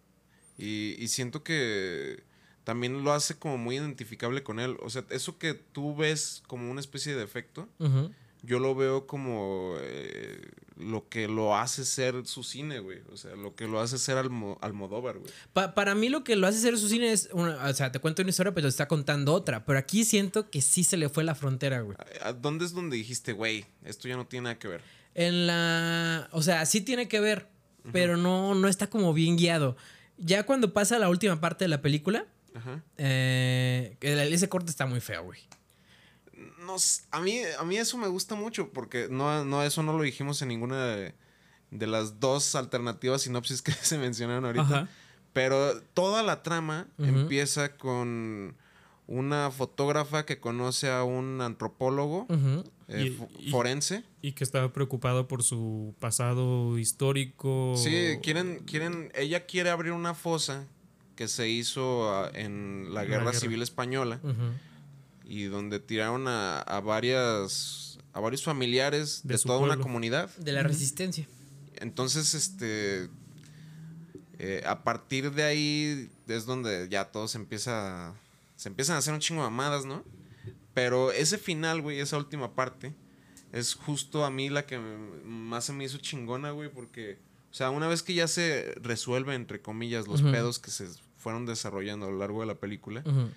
Y, y siento que también lo hace como muy identificable con él. O sea, eso que tú ves como una especie de defecto, Ujú. Yo lo veo como eh, lo que lo hace ser su cine, güey. O sea, lo que lo hace ser Almo- Almodóvar, güey. Pa- para mí lo que lo hace ser su cine es, una, o sea, te cuento una historia, pero te está contando otra. Pero aquí siento que sí se le fue la frontera, güey. ¿A- ¿Dónde es donde dijiste, güey, esto ya no tiene nada que ver? En la, o sea, sí tiene que ver, pero no, no está como bien guiado. Ya cuando pasa la última parte de la película, Ajá. eh, ese corte está muy feo, güey. No, s- a mí, a mí eso me gusta mucho porque no, no, eso no lo dijimos en ninguna de, de las dos alternativas sinopsis que se mencionaron ahorita. Ajá. Pero toda la trama empieza con una fotógrafa que conoce a un antropólogo eh, Y- fo- y- forense. Y que estaba preocupado por su pasado histórico. Sí, quieren, quieren, ella quiere abrir una fosa que se hizo ah, en la La Guerra. Civil Española. Y donde tiraron a, a varias a varios familiares de, toda una comunidad. De la resistencia. Entonces, este, eh, a partir de ahí es donde ya todo se empieza, se empiezan a hacer un chingo de mamadas, ¿no? Pero ese final, güey, esa última parte, es justo a mí la que más se me hizo chingona, güey, porque, o sea, una vez que ya se resuelve, entre comillas, los pedos que se fueron desarrollando a lo largo de la película, Ujú.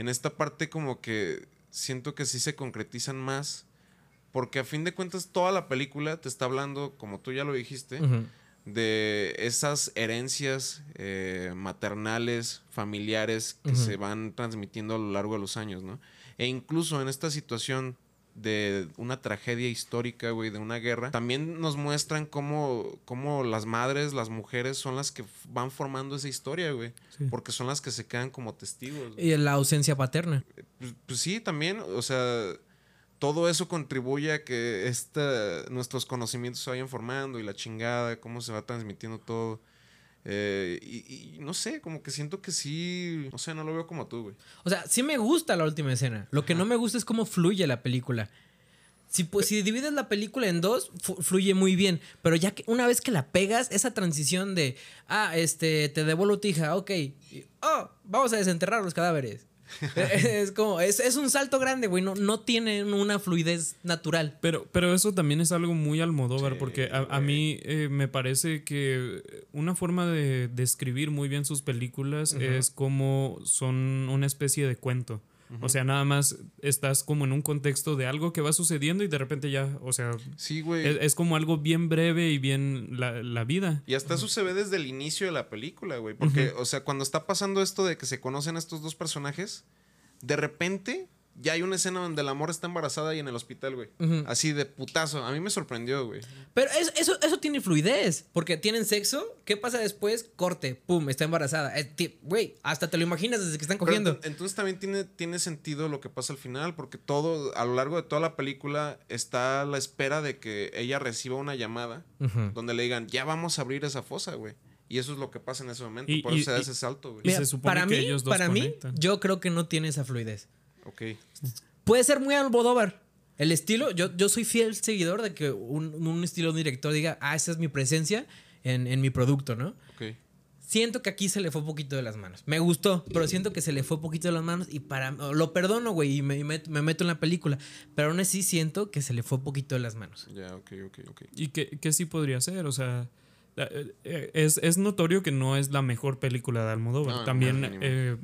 En esta parte como que siento que sí se concretizan más, porque a fin de cuentas toda la película te está hablando, como tú ya lo dijiste, de esas herencias eh, maternales, familiares que se van transmitiendo a lo largo de los años, ¿no? E incluso en esta situación de una tragedia histórica, güey, de una guerra, también nos muestran cómo, cómo las madres, las mujeres son las que van formando esa historia, güey. Sí. Porque son las que se quedan como testigos. güey. Y la ausencia paterna. Pues, pues sí, también, o sea, todo eso contribuye a que esta, nuestros conocimientos se vayan formando y la chingada, cómo se va transmitiendo todo. Eh, y, y no sé, como que siento que sí, no sé, no lo veo como tú, güey. O sea, sí me gusta la última escena. Lo que no me gusta es cómo fluye la película. Si, pues, si divides la película en dos, fluye muy bien. Pero ya que una vez que la pegas, esa transición de, ah, este, te devuelvo tu hija, ok. y, oh, vamos a desenterrar los cadáveres. es como, es, es un salto grande, güey. No, no tiene una fluidez natural. Pero, pero eso también es algo muy Almodóvar, Sí, porque a, a mí eh, me parece que una forma de describir muy bien sus películas es como son una especie de cuento. O sea, nada más estás como en un contexto de algo que va sucediendo y de repente ya, o sea, Sí, güey. es, es como algo bien breve y bien la, la vida. Y hasta eso se ve desde el inicio de la película, güey. Porque, o sea, cuando está pasando esto de que se conocen estos dos personajes, de repente ya hay una escena donde la morra está embarazada y en el hospital, güey. Así de putazo. A mí me sorprendió, güey. Pero es- eso, eso tiene fluidez. Porque tienen sexo. ¿Qué pasa después? Corte. Pum, está embarazada. Eh, Güey, hasta te lo imaginas desde que están cogiendo. ent- entonces también tiene, tiene sentido lo que pasa al final, porque todo, a lo largo de toda la película, está a la espera de que ella reciba una llamada donde le digan, ya vamos a abrir esa fosa, güey. Y eso es lo que pasa en ese momento. Y- por eso y- se da y- ese salto, güey. Y se supone para que mí, ellos dos para mí, yo creo que no tiene esa fluidez. Ok. Puede ser muy Almodóvar. El estilo, yo, yo soy fiel seguidor de que un, un estilo de un director diga, ah, esa es mi presencia en, en mi producto, ¿no? Ok. Siento que aquí se le fue un poquito de las manos. Me gustó, pero siento que se le fue un poquito de las manos y para lo perdono, güey, y me, y me- me meto en la película. Pero aún así siento que se le fue un poquito de las manos. Ya, ok, ok, ok. Y que, que sí podría ser, o sea, eh, eh, es, es notorio que no es la mejor película de Almodóvar. No, no, También no, eh,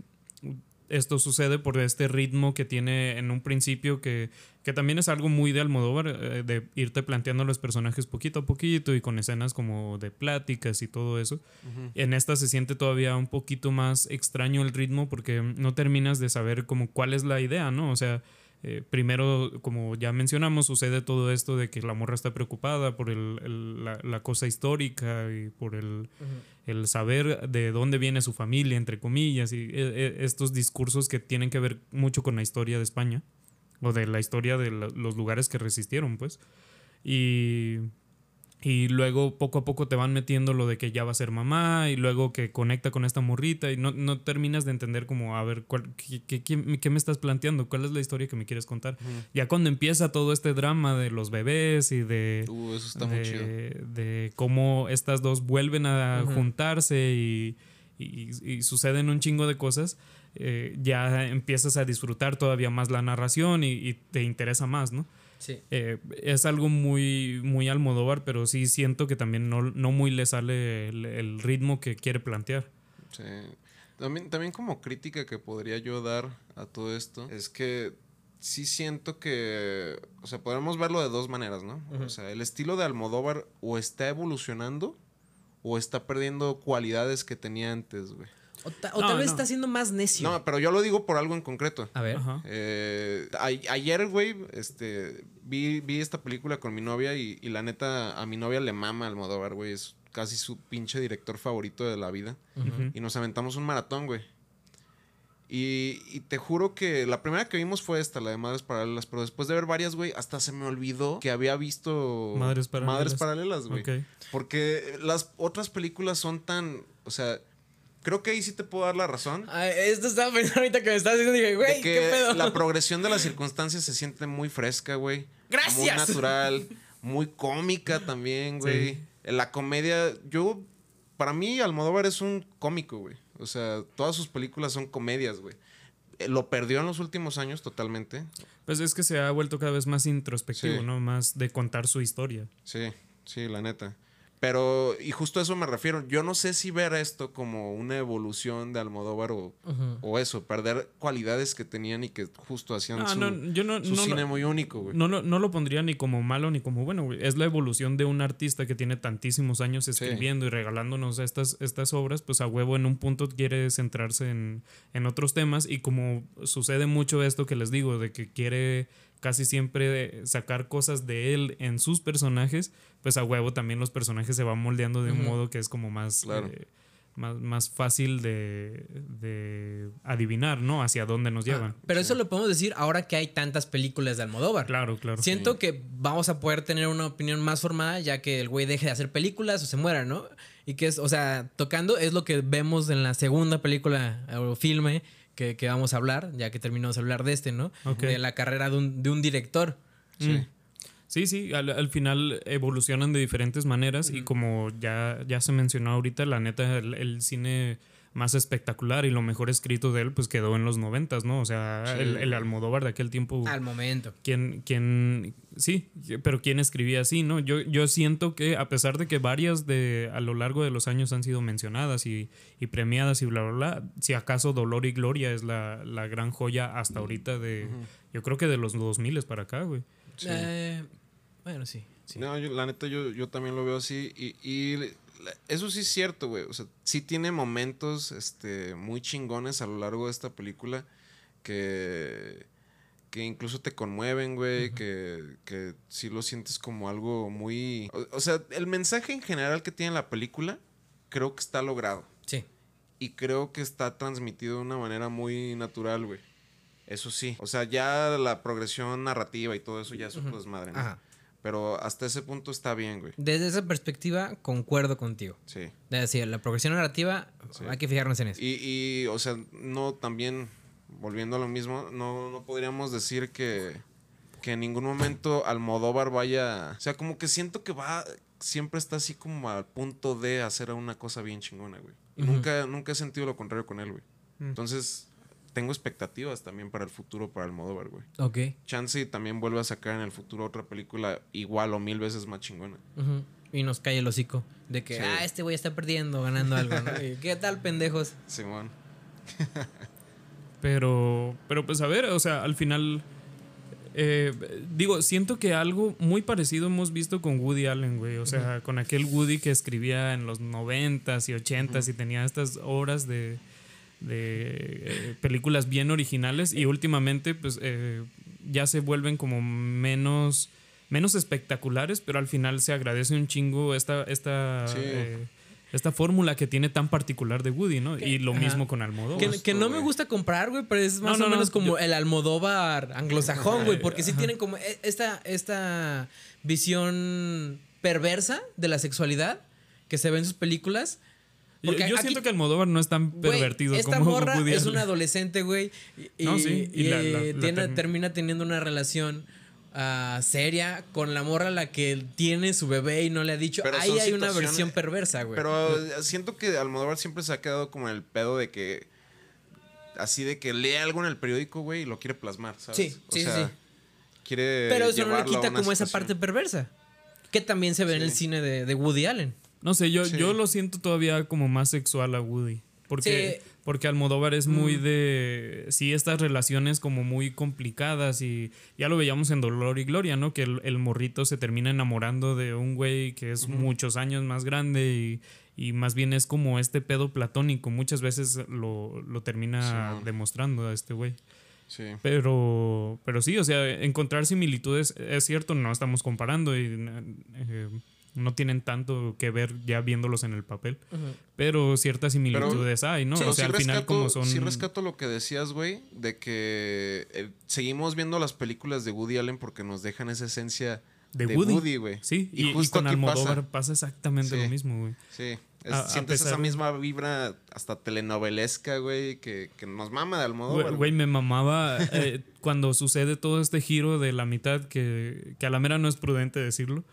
esto sucede por este ritmo que tiene en un principio que, que también es algo muy de Almodóvar, eh, de irte planteando los personajes poquito a poquito y con escenas como de pláticas y todo eso. En esta se siente todavía un poquito más extraño el ritmo porque no terminas de saber como cuál es la idea, ¿no? O sea, eh, primero, como ya mencionamos, sucede todo esto de que la morra está preocupada por el- el- la, la cosa histórica y por el, el saber de dónde viene su familia, entre comillas, y eh, eh, estos discursos que tienen que ver mucho con la historia de España o de la historia de los lugares que resistieron, pues. Y, y luego poco a poco te van metiendo lo de que ya va a ser mamá y luego que conecta con esta morrita y no, no terminas de entender como, a ver, ¿cuál, qué, qué- qué- qué me estás planteando? ¿Cuál es la historia que me quieres contar? Ya cuando empieza todo este drama de los bebés y de Uh, eso está muy chido. de, de cómo estas dos vuelven a juntarse y, y- y suceden un chingo de cosas, eh, ya empiezas a disfrutar todavía más la narración y, y te interesa más, ¿no? Sí. Eh, es algo muy, muy Almodóvar, pero sí siento que también no, no muy le sale el, el ritmo que quiere plantear. Sí. También, también como crítica que podría yo dar a todo esto es que sí siento que, o sea, podemos verlo de dos maneras, ¿no? O sea, el estilo de Almodóvar o está evolucionando o está perdiendo cualidades que tenía antes, güey. O, ta- o No, tal vez no. está siendo más necio. No, pero yo lo digo por algo en concreto. a ver. Eh, a- ayer, güey, este, vi, vi esta película con mi novia y, y la neta, a mi novia le mama Almodóvar, güey. Es casi su pinche director favorito de la vida. Y nos aventamos un maratón, güey. Y, y te juro que la primera que vimos fue esta, la de Madres Paralelas, pero después de ver varias, güey, hasta se me olvidó que había visto Madres Paralelas. Madres Paralelas, güey. Porque las otras películas son tan, o sea, creo que ahí sí te puedo dar la razón. Esto estaba pensando ahorita que me estás diciendo. Dije, güey, ¿qué pedo? la progresión de las circunstancias se siente muy fresca, güey. Gracias. Muy natural, muy cómica también, güey. Sí. La comedia, yo, para mí Almodóvar es un cómico, güey. O sea, todas sus películas son comedias, güey. Eh, Lo perdió en los últimos años totalmente. Pues es que se ha vuelto cada vez más introspectivo, Sí. ¿no? Más de contar su historia. Sí, sí, la neta. Pero, y justo a eso me refiero. Yo no sé si ver esto como una evolución de Almodóvar o, o eso, perder cualidades que tenían y que justo hacían Ah, su, no, yo no, su no, cine muy único, güey. no, lo- no lo pondría ni como malo ni como bueno, güey. Es la evolución de un artista que tiene tantísimos años escribiendo y regalándonos estas, estas obras, pues a huevo en un punto quiere centrarse en, en otros temas y como sucede mucho esto que les digo, de que quiere casi siempre sacar cosas de él en sus personajes, pues a huevo también los personajes se van moldeando de un modo que es como más... Claro. eh, más, más fácil de, de adivinar, ¿no? Hacia dónde nos llevan. Ah, pero eso lo podemos decir ahora que hay tantas películas de Almodóvar. Claro, claro. Siento que vamos a poder tener una opinión más formada ya que el güey deje de hacer películas o se muera, ¿no? Y que es, o sea, tocando es lo que vemos en la segunda película o filme que, que vamos a hablar, ya que terminamos de hablar de este, ¿no? De la carrera de un, de un director. Sí. Mm. Sí, sí, al, al final evolucionan de diferentes maneras y como ya, ya se mencionó ahorita, la neta, el, el cine más espectacular y lo mejor escrito de él, pues quedó en los noventas, ¿no? O sea, Sí. el, el Almodóvar de aquel tiempo, Al momento. ¿quién, quién, sí, pero quién escribía así, ¿no? Yo, yo siento que a pesar de que varias de a lo largo de los años han sido mencionadas y, y premiadas y bla, bla, bla, si acaso Dolor y Gloria es la, la gran joya hasta ahorita de, yo creo que de los 2000 para acá, güey. Sí. Eh, bueno, sí. sí. No, yo- la neta, yo, yo también lo veo así. Y, y eso sí es cierto, güey. O sea, sí tiene momentos este, muy chingones a lo largo de esta película que, que incluso te conmueven, güey. que, que sí lo sientes como algo muy... O, o sea, el mensaje en general que tiene la película creo que está logrado. Sí. Y creo que está transmitido de una manera muy natural, güey. Eso sí. O sea, ya la progresión narrativa y todo eso ya es un desmadre, ¿no? Ajá. Pero hasta ese punto está bien, güey. Desde esa perspectiva, concuerdo contigo. Sí. Es decir, la progresión narrativa, Sí. hay que fijarnos en eso. Y, y, o sea, no también, volviendo a lo mismo, no, no podríamos decir que, que en ningún momento Almodóvar vaya. O sea, como que siento que va. Siempre está así como al punto de hacer una cosa bien chingona, güey. Y nunca, nunca he sentido lo contrario con él, güey. Mm. Entonces, tengo expectativas también para el futuro para Almodóvar, güey. Ok. Chance también vuelve a sacar en el futuro otra película igual o mil veces más chingona. Y nos cae el hocico de que, Sí. ah, este güey está perdiendo, ganando algo, ¿no? Y, ¿Qué tal, pendejos? Simón. Pero, pero pues a ver, o sea, al final, eh, digo, siento que algo muy parecido hemos visto con Woody Allen, güey. O sea, con aquel Woody que escribía en los noventas y ochentas y tenía estas obras de, de eh, películas bien originales y últimamente pues eh, ya se vuelven como menos menos espectaculares, pero al final se agradece un chingo esta esta Sí. eh, esta fórmula que tiene tan particular de Woody, ¿no? Y lo Ajá. mismo con Almodóvar. Que, no me gusta comprar, güey, pero es más No, no, o no, menos como yo- el Almodóvar anglosajón, güey, porque sí tienen como e- esta, esta visión perversa de la sexualidad que se ve en sus películas. Yo, Porque yo aquí- siento que Almodóvar no es tan Güey, pervertido esta como morra Woody es Allen. una adolescente, güey. Y, No, sí, y y, la- la- eh, la tiene- term- termina teniendo una relación ah, seria con la morra a la que tiene su bebé y no le ha dicho. Pero Ahí hay una versión perversa, güey. Pero siento que Almodóvar siempre se ha quedado como en el pedo de que. Así de que lee algo en el periódico, güey, y lo quiere plasmar, ¿sabes? Sí, O sí, sea, sí. Quiere. Pero eso no le quita como esa parte perversa. Que también se ve en el cine de, de Woody Allen. No sé, yo, Sí. yo lo siento todavía como más sexual a Woody. Porque, porque Almodóvar es muy de. Sí, estas relaciones como muy complicadas. Y ya lo veíamos en Dolor y Gloria, ¿no? Que el, el morrito se termina enamorando de un güey que es muchos años más grande. Y, y más bien es como este pedo platónico. Muchas veces lo, lo termina demostrando a este güey. Sí. Pero, pero sí, o sea, encontrar similitudes es cierto, no estamos comparando y eh, no tienen tanto que ver ya viéndolos en el papel. Pero ciertas similitudes hay, ¿no? O sea, sí al final rescato- como son... Sí rescato lo que decías, güey, de que eh, seguimos viendo las películas de Woody Allen porque nos dejan esa esencia de, de Woody. Güey. Sí, y, y justo con aquí Almodóvar pasa. pasa, exactamente Sí. lo mismo, güey. Sí. es- A- a sientes esa misma vibra hasta telenovelesca, güey, que, que nos mama de Almodóvar. Güey, me mamaba eh, cuando sucede todo este giro de la mitad, que, que a la mera no es prudente decirlo,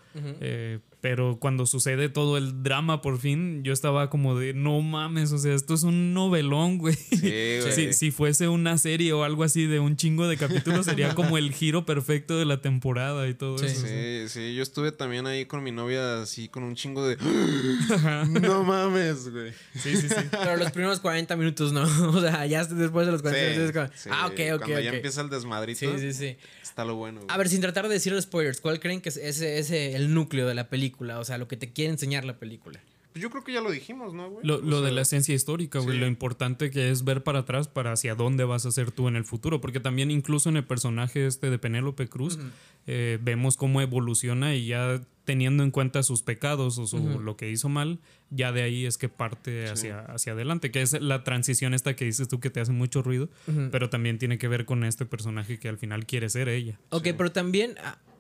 eh, pero cuando sucede todo el drama por fin, yo estaba como de, no mames, o sea, esto es un novelón, güey. Sí, güey. Si, si fuese una serie o algo así de un chingo de capítulos, sería como el giro perfecto de la temporada y todo Sí. eso. sea. Sí, sí, yo estuve también ahí con mi novia así con un chingo de... no mames, güey. Sí, sí, sí. Pero los primeros 40 minutos no. O sea, ya después de los 40 minutos es como, sí, ah, ok, ok, Cuando ya ok. empieza el desmadrito, Sí, sí, sí. está lo bueno. güey. A ver, sin tratar de decir spoilers, ¿cuál creen que es ese, ese el núcleo de la película? O sea, lo que te quiere enseñar la película. Pues yo creo que ya lo dijimos, ¿no, güey? Lo, lo de la esencia histórica, güey, sí. lo importante que es ver para atrás para hacia dónde vas a ser tú en el futuro, porque también incluso en el personaje este de Penélope Cruz eh, vemos cómo evoluciona y ya teniendo en cuenta sus pecados o su- lo que hizo mal, ya de ahí es que parte hacia, hacia adelante, que es la transición esta que dices tú que te hace mucho ruido, pero también tiene que ver con este personaje que al final quiere ser ella. Ok, pero también,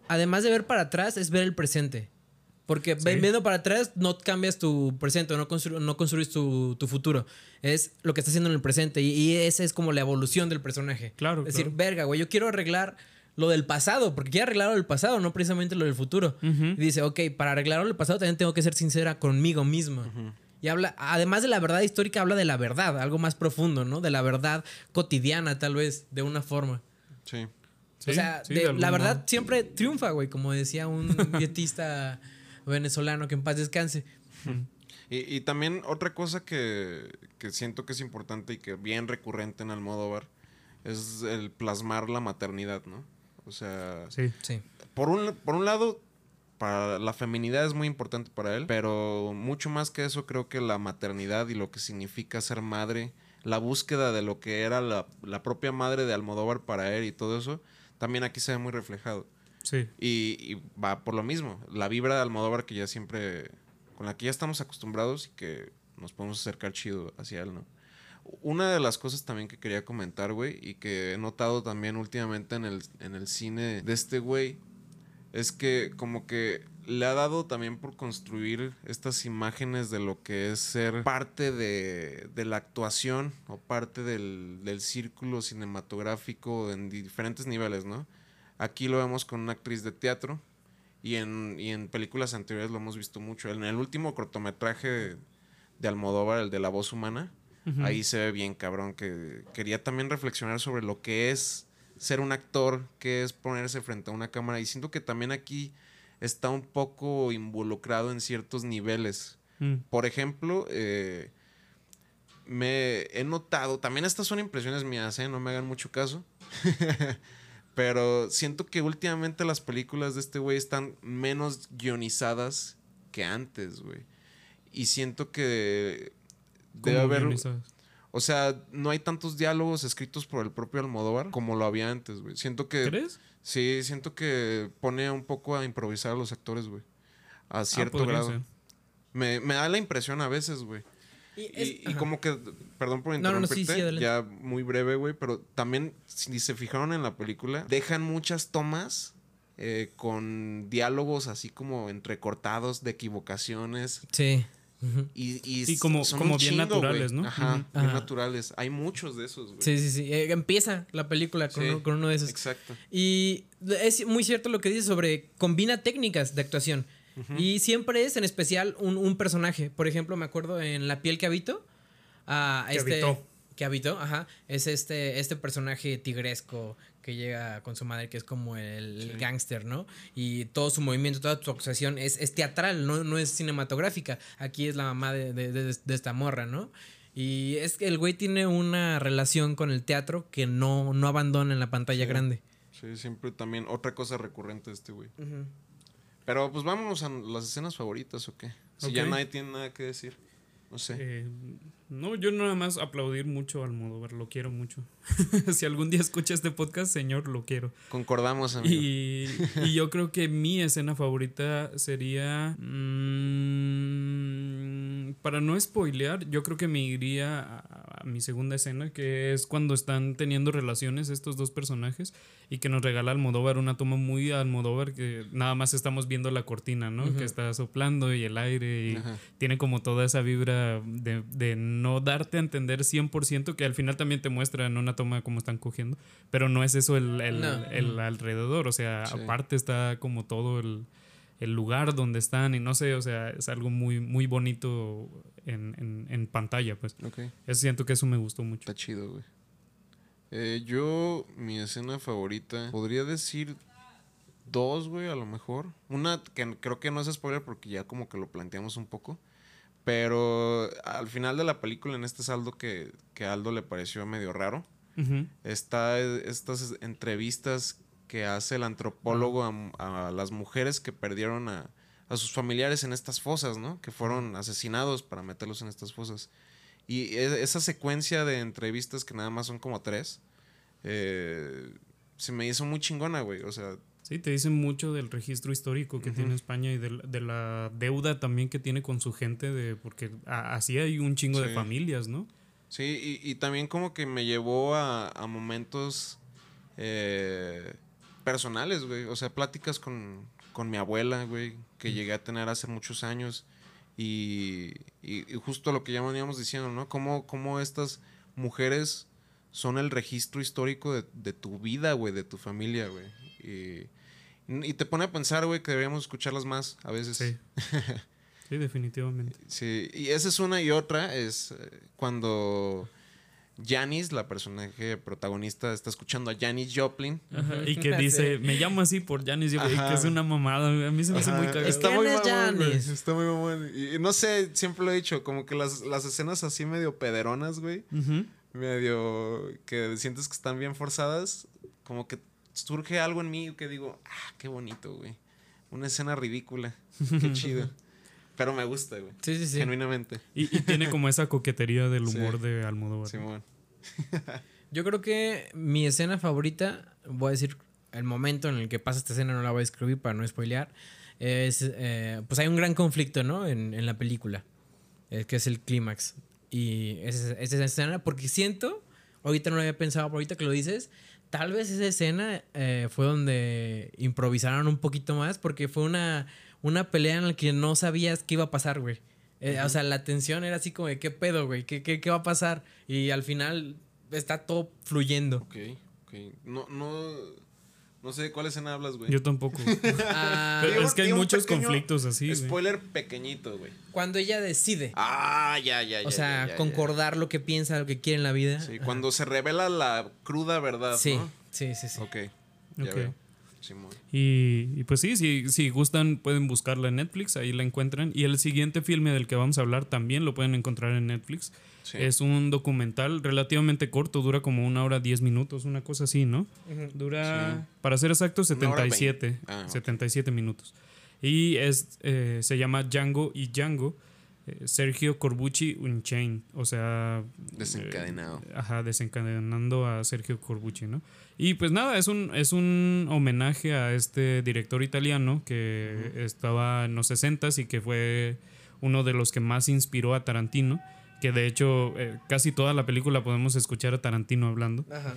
además de ver para atrás, es ver el presente. Porque viendo para atrás no cambias tu presente, no, constru- no construyes tu, tu futuro. Es lo que está haciendo en el presente. Y, y esa es como la evolución del personaje. Claro, Es decir, verga, güey, yo quiero arreglar lo del pasado, porque quiero arreglar lo del pasado, no precisamente lo del futuro. Y dice, ok, para arreglar lo del pasado también tengo que ser sincera conmigo misma. Y habla, además de la verdad histórica, habla de la verdad, algo más profundo, ¿no? De la verdad cotidiana, tal vez, de una forma. Sí. o sea, sí, de- de algún la verdad siempre triunfa, güey, como decía un dietista venezolano que en paz descanse. Y, y también otra cosa que, que siento que es importante y que bien recurrente en Almodóvar es el plasmar la maternidad, ¿no? O sea, Sí. Sí. por un, por un lado, para la feminidad es muy importante para él, pero mucho más que eso creo que la maternidad y lo que significa ser madre, la búsqueda de lo que era la, la propia madre de Almodóvar para él y todo eso, también aquí se ve muy reflejado. Sí. Y, va por lo mismo. La vibra de Almodóvar que ya siempre. con la que ya estamos acostumbrados y que nos podemos acercar chido hacia él, ¿no? Una de las cosas también que quería comentar, güey, y que he notado también últimamente en el, en el cine de este güey, es que como que le ha dado también por construir estas imágenes de lo que es ser parte de, de la actuación o parte del, del círculo cinematográfico en diferentes niveles, ¿no? Aquí lo vemos con una actriz de teatro y en, y en películas anteriores lo hemos visto mucho. En el último cortometraje de Almodóvar, el de la voz humana, ahí se ve bien cabrón que quería también reflexionar sobre lo que es ser un actor, qué es ponerse frente a una cámara y siento que también aquí está un poco involucrado en ciertos niveles. Mm. Por ejemplo, eh, me he notado, también estas son impresiones mías, ¿eh? no me hagan mucho caso, pero siento que últimamente las películas de este güey están menos guionizadas que antes, güey. Y siento que debe ¿Cómo haber... guionizas? O sea, no hay tantos diálogos escritos por el propio Almodóvar como lo había antes, güey. Siento que... ¿Crees? Sí, siento que pone un poco a improvisar a los actores, güey. A cierto Ah, podría grado. ser. Me, me da la impresión a veces, güey. Y, es- como que, perdón por No, no, no, interrumpirte, sí, sí, adelante. ya muy breve, güey, pero también, si se fijaron en la película, dejan muchas tomas eh, con diálogos así como entrecortados de equivocaciones. Sí. Ujú. Y, y Sí, como- son como bien chingo, naturales. ¿no? Ajá, bien Ajá. naturales. Hay muchos de esos, güey. Sí, sí, sí. Eh, empieza la película con, Sí, uno, con uno de esos. Exacto. Y es muy cierto lo que dice sobre combina técnicas de actuación. Y siempre es en especial un, un personaje. Por ejemplo, me acuerdo en La piel que habito. ah, Que este, habitó. Que habitó, ajá. Es este, este personaje tigresco que llega con su madre, que es como el Sí. gángster, ¿no? Y todo su movimiento, toda su actuación es, es teatral, no, no es cinematográfica. Aquí es la mamá de, de- de- de esta morra, ¿no? Y es que el güey tiene una relación con el teatro que no, no abandona en la pantalla Sí. grande. Sí, siempre también. Otra cosa recurrente de este güey. Pero pues vámonos a las escenas favoritas o qué. Si ya nadie tiene nada que decir. No sé. Eh, No, yo nada más aplaudir mucho al Almodóvar, lo quiero mucho. si algún día escucha este podcast, señor, lo quiero. Concordamos, amigo. Y, y yo creo que mi escena favorita sería. mm, para no spoilear, yo creo que me iría a, a mi segunda escena, que es cuando están teniendo relaciones estos dos personajes y que nos regala Almodóvar una toma muy Almodóvar que nada más estamos viendo la cortina, ¿no? Que está soplando y el aire y Ajá. tiene como toda esa vibra de, de no darte a entender 100%, que al final también te muestra en una toma cómo están cogiendo, pero no es eso el, el- No. el alrededor, o sea, Sí. aparte está como todo el, el lugar donde están y no sé, o sea, es algo muy, muy bonito en, en- en pantalla, pues. Ok. Eso siento que eso me gustó mucho. Está chido, güey. Eh, yo, mi escena favorita, podría decir dos, güey, a lo mejor. Una que creo que no es spoiler porque ya como que lo planteamos un poco. Pero al final de la película, en este saldo que, que a Aldo le pareció medio raro, Está estas entrevistas que hace el antropólogo a, a las mujeres que perdieron a, a sus familiares en estas fosas, ¿no? Que fueron asesinados para meterlos en estas fosas. Y e- esa secuencia de entrevistas que nada más son como tres, eh, se me hizo muy chingona, güey. O sea, Sí, te dicen mucho del registro histórico que tiene España y de, la- de la deuda también que tiene con su gente, de porque a- así hay un chingo de familias, ¿no? Sí, y, y también como que me llevó a, a momentos eh, personales, güey. O sea, pláticas con, con mi abuela, güey, que llegué a tener hace muchos años. Y, y- y justo lo que ya veníamos diciendo, ¿no? Cómo, cómo estas mujeres son el registro histórico de, de tu vida, güey, de tu familia, güey. Y, y te pone a pensar, güey, que deberíamos escucharlas más a veces. Sí. Sí, definitivamente. Sí, y esa es una y otra, es eh, cuando Janis, la personaje protagonista, está escuchando a Janis Joplin. Ajá, Y que Sí. dice, me llamo así por Janis, Ajá. que es una mamada, a mí se me hace muy cagado. Está ¿Quién muy es mamón, güey, Janis? Está muy mamón. Y, no sé, siempre lo he dicho, como que las, las escenas así medio pederonas, güey, medio que sientes que están bien forzadas, como que surge algo en mí que digo, ah, qué bonito, güey. Una escena ridícula, qué chido. Pero me gusta, güey. Sí, sí, sí. Genuinamente. Y, y tiene como esa coquetería del Sí. humor de Almodóvar. Simón. Yo creo que mi escena favorita, voy a decir el momento en el que pasa esta escena, no la voy a escribir para no spoilear, es, eh, pues hay un gran conflicto, ¿no? En, en la película, eh, que es el clímax. Y es, es esa escena, porque siento, ahorita no lo había pensado, pero ahorita que lo dices, tal vez esa escena eh, fue donde improvisaron un poquito más, porque fue una, una pelea en la que no sabías qué iba a pasar, güey. Eh, O sea, la tensión era así como de, ¿qué pedo, güey? ¿Qué, qué, qué va a pasar? Y al final está todo fluyendo. Ok, ok. No, no, no sé de cuál escena hablas, güey. Yo tampoco. Ah, Pero es que hay muchos conflictos así. güey. Spoiler pequeñito, güey. cuando ella decide, Ah, ya, ya, ya. o sea, ya, ya, concordar lo que piensa, lo que quiere en la vida. Sí, cuando se revela la cruda verdad, Sí, ¿no? sí, sí, sí. Ok, ya Ok. veo. Simón. Y, y pues sí, si, si gustan pueden buscarla en Netflix, ahí la encuentran. Y el siguiente filme del que vamos a hablar también lo pueden encontrar en Netflix. Sí. Es un documental relativamente corto, dura como una hora diez minutos, una cosa así, ¿no? Dura, Sí. para ser exacto, Una hora 77, veinte. Ah, ok. 77 minutos. Y es, eh, se llama Django y Django, Sergio Corbucci Unchained, o sea... Desencadenado. eh, ajá, desencadenando a Sergio Corbucci, ¿no? Y pues nada, es un, es un homenaje a este director italiano que estaba en los 60 y que fue uno de los que más inspiró a Tarantino. Que de hecho, eh, casi toda la película podemos escuchar a Tarantino hablando. Ajá.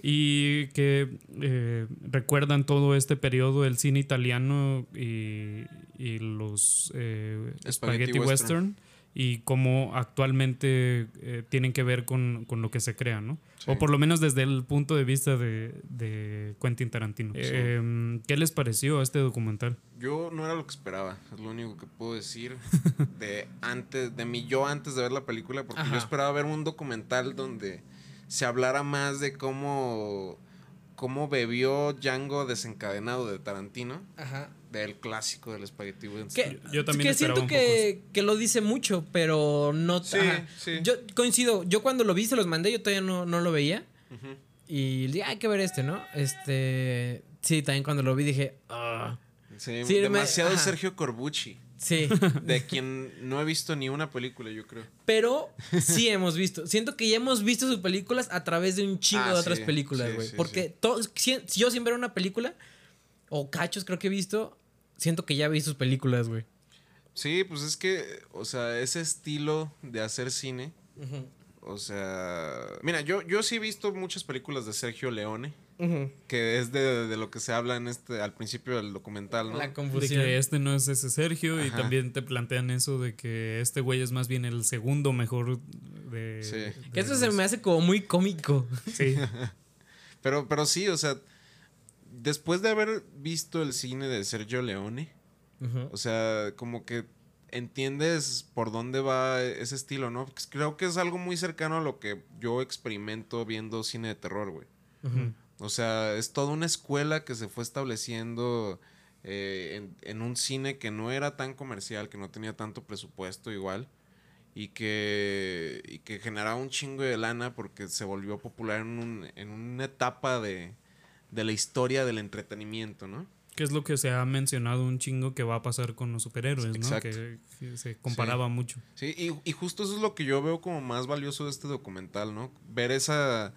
Y que eh, recuerdan todo este periodo del cine italiano y, y los eh, Spaghetti spaghetti western. western. Y cómo actualmente eh, tienen que ver con, con lo que se crea, ¿no? Sí. O por lo menos desde el punto de vista de, de Quentin Tarantino. Eh, ¿Qué les pareció este documental? Yo no era lo que esperaba, es lo único que puedo decir de antes, de mi yo antes de ver la película, porque Ajá. yo esperaba ver un documental donde se hablara más de cómo, cómo bebió Django desencadenado de Tarantino, Ajá. Del clásico del Spaghetti Western. Que, Yo- también que siento que, que lo dice mucho, pero no... Sí, ajá. sí. Yo coincido, yo cuando lo vi se los mandé, yo todavía no, no lo veía. Ujú. Y dije, hay que ver este, ¿no? Este... Sí, también cuando lo vi dije, ah. Sí, demasiado. Sergio Corbucci. Sí. De quien no he visto ni una película, yo creo. Pero sí hemos visto. Siento que ya hemos visto sus películas a través de un chingo Ah, de otras sí, películas, güey. sí, Porque sí. todos- si, si yo siempre veo una película, o cachos creo que he visto, siento que ya vi sus películas, güey. Sí, pues es que, o sea, ese estilo de hacer cine, o sea... Mira, yo, yo sí he visto muchas películas de Sergio Leone, que es de, de lo que se habla en este al principio del documental, ¿no? La De confusión. que este no es ese Sergio y también te plantean eso de que este güey es más bien el segundo mejor de... Sí. de Que eso se me hace como muy cómico. Sí. Pero, pero sí, o sea, después de haber visto el cine de Sergio Leone, o sea, como que entiendes por dónde va ese estilo, ¿no? Porque Creo que es algo muy cercano a lo que yo experimento viendo cine de terror, güey. O sea, es toda una escuela que se fue estableciendo eh, en, en un cine que no era tan comercial, que no tenía tanto presupuesto igual, y que, y que generaba un chingo de lana porque se volvió popular en, un- en una etapa de, de la historia del entretenimiento, ¿no? Que es lo que se ha mencionado un chingo que va a pasar con los superhéroes, ¿no? Que, que se comparaba mucho. Sí, y, y justo eso es lo que yo veo como más valioso de este documental, ¿no? Ver esa.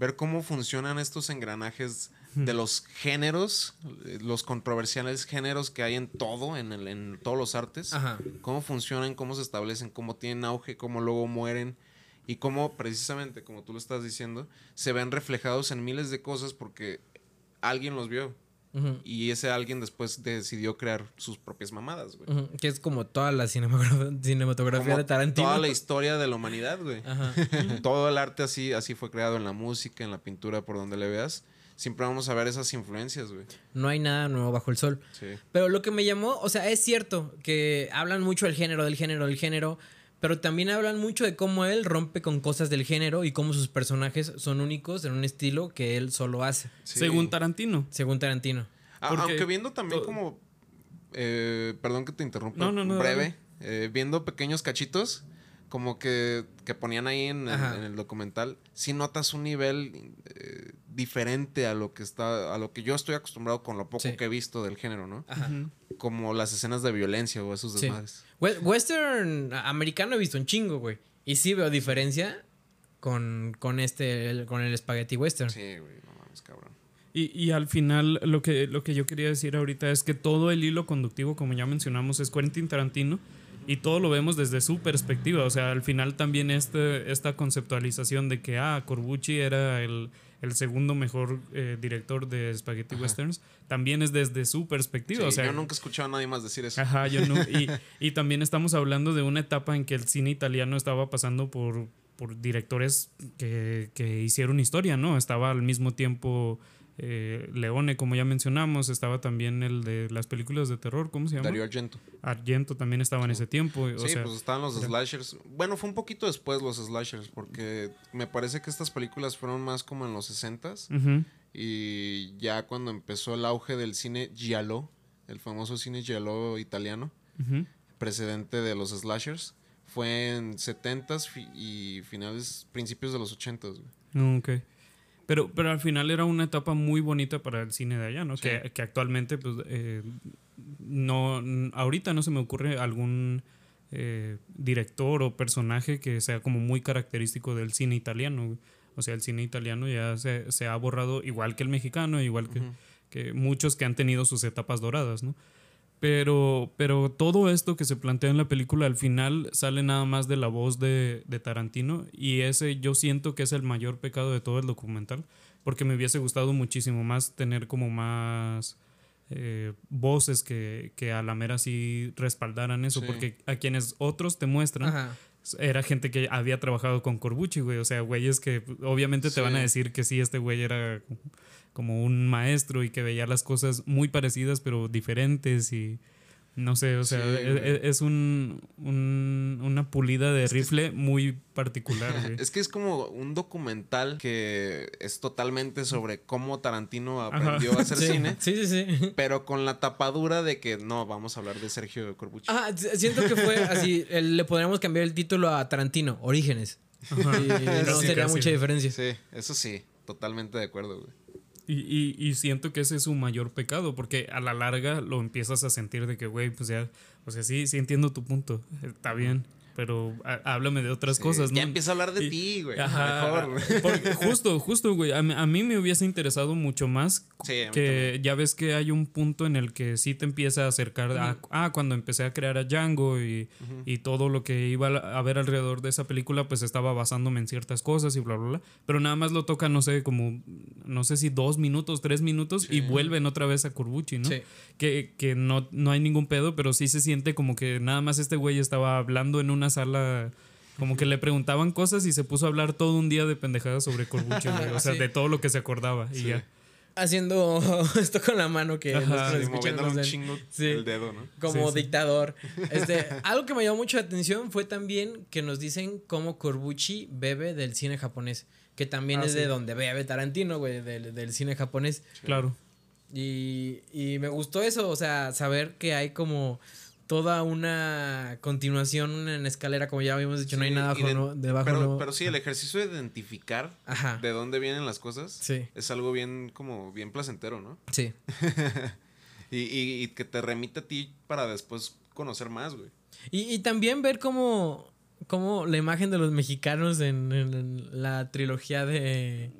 ver cómo funcionan estos engranajes de los géneros, los controversiales géneros que hay en todo, en, el- en todos los artes. Ajá. Cómo funcionan, cómo se establecen, cómo tienen auge, cómo luego mueren. Y cómo, precisamente, como tú lo estás diciendo, se ven reflejados en miles de cosas porque alguien los vio. Y ese alguien después decidió crear sus propias mamadas, güey. Que es como toda la cinematografía, Como de Tarantino. Toda la historia de la humanidad, güey. Todo el arte así, así fue creado en la música, en la pintura, por donde le veas. Siempre vamos a ver esas influencias, güey. No hay nada nuevo bajo el sol. Sí. Pero lo que me llamó, o sea, es cierto que hablan mucho del género, del género, del género, pero también hablan mucho de cómo él rompe con cosas del género y cómo sus personajes son únicos en un estilo que él solo hace, Sí. Según Tarantino. según Tarantino. Aunque viendo también como. eh, perdón que te interrumpa. No, no, no, Breve. eh, viendo pequeños cachitos. Como que, que ponían ahí en, el- Ajá. en el documental. Sí notas un nivel eh, diferente a lo que está. a lo que yo estoy acostumbrado con lo poco Sí. que he visto del género, ¿no? Ajá. Como las escenas de violencia o esos Sí. desmadres. We- Western americano he visto un chingo, güey. Y sí veo diferencia con, con este, el- con el spaghetti western. Sí, güey, no mames, cabrón. Y, y al final lo que, lo que yo quería decir ahorita es que todo el hilo conductivo, como ya mencionamos, es Quentin Tarantino y todo lo vemos desde su perspectiva. O sea, al final también este, esta conceptualización de que, ah, Corbucci era el, el segundo mejor eh, director de Spaghetti Westerns, también es desde su perspectiva. Sí, o sea, yo nunca he escuchado a nadie más decir eso. Ajá, yo no. Y, y también estamos hablando de una etapa en que el cine italiano estaba pasando por, por directores que, que hicieron historia, ¿no? Estaba al mismo tiempo eh, Leone, como ya mencionamos, estaba también el de las películas de terror, ¿cómo se llama? Darío Argento. Argento también estaba en ese tiempo. O Sí, sea, pues estaban los era- slashers. Bueno, fue un poquito después los slashers, porque me parece que estas películas fueron más como en los 60s. ujú, Y ya cuando empezó el auge del cine giallo, el famoso cine giallo italiano, precedente de los slashers, fue en 70s fi- y finales, principios de los 80s. güey. Ok. Pero, pero al final era una etapa muy bonita para el cine de allá, ¿no? Sí. Que, que actualmente, pues, eh, no, ahorita no se me ocurre algún eh, director o personaje que sea como muy característico del cine italiano. O sea, el cine italiano ya se, se ha borrado igual que el mexicano, igual que, que muchos que han tenido sus etapas doradas, ¿no? Pero, pero todo esto que se plantea en la película al final sale nada más de la voz de, de Tarantino y ese yo siento que es el mayor pecado de todo el documental porque me hubiese gustado muchísimo más tener como más eh, voces que, que a la mera sí respaldaran eso Sí. porque a quienes otros te muestran Ajá. Era gente que había trabajado con Corbucci, güey. O sea, güeyes que obviamente te van a decir que sí, este güey era como un maestro y que veía las cosas muy parecidas pero diferentes y no sé, o sea, Sí, es, güey. es un, un- una pulida de rifle muy particular, güey. Es que es como un documental que es totalmente sobre cómo Tarantino aprendió a hacer Sí. cine, sí, sí, sí. pero con la tapadura de que no, vamos a hablar de Sergio Corbucci. S- siento que fue así. el- le podríamos cambiar el título a Tarantino, Orígenes. Y no sería casi. mucha diferencia. Sí, eso sí, totalmente de acuerdo, güey. Y, y, y siento que ese es su mayor pecado, porque a la larga lo empiezas a sentir de que, güey, pues ya, o sea, sí, sí entiendo tu punto, está bien, pero há- háblame de otras Sí, cosas, ¿no? Ya empieza a hablar de ti, güey. Ajá, Mejor, güey. porque justo, justo, güey, a, mí- a mí me hubiese interesado mucho más Sí, que ya ves que hay un punto en el que sí te empieza a acercar a, ah, cuando empecé a crear a Django y, y todo lo que iba a ver alrededor de esa película, pues estaba basándome en ciertas cosas y bla, bla, bla. Pero nada más lo toca, no sé, como, no sé si dos minutos, tres minutos y vuelven otra vez a Corbucci, ¿no? Sí. Que, que no, no hay ningún pedo, pero sí se siente como que nada más este güey estaba hablando en una sala. Como que le preguntaban cosas y se puso a hablar todo un día de pendejadas sobre Corbucci, güey. O sea, Sí. de todo lo que se acordaba. Y ya. Haciendo esto con la mano que Ajá. Sí, un chingo Sí. el dedo, ¿no? como Sí, sí. dictador. Este, algo que me llamó mucho la atención fue también que nos dicen cómo Corbucci bebe del cine japonés, que también Ah, es de donde bebe Tarantino, güey, del, del cine japonés. Claro. Y, y me gustó eso, o sea, saber que hay como toda una continuación en escalera, como ya habíamos dicho, no hay nada y abajo, de- debajo. pero, no- pero sí, el ejercicio de identificar Ajá. de dónde vienen las cosas Sí. es algo bien, como, bien placentero, ¿no? Sí. Y, y- y que te remite a ti para después conocer más, güey. Y, y también ver cómo, cómo la imagen de los mexicanos en, en la trilogía de,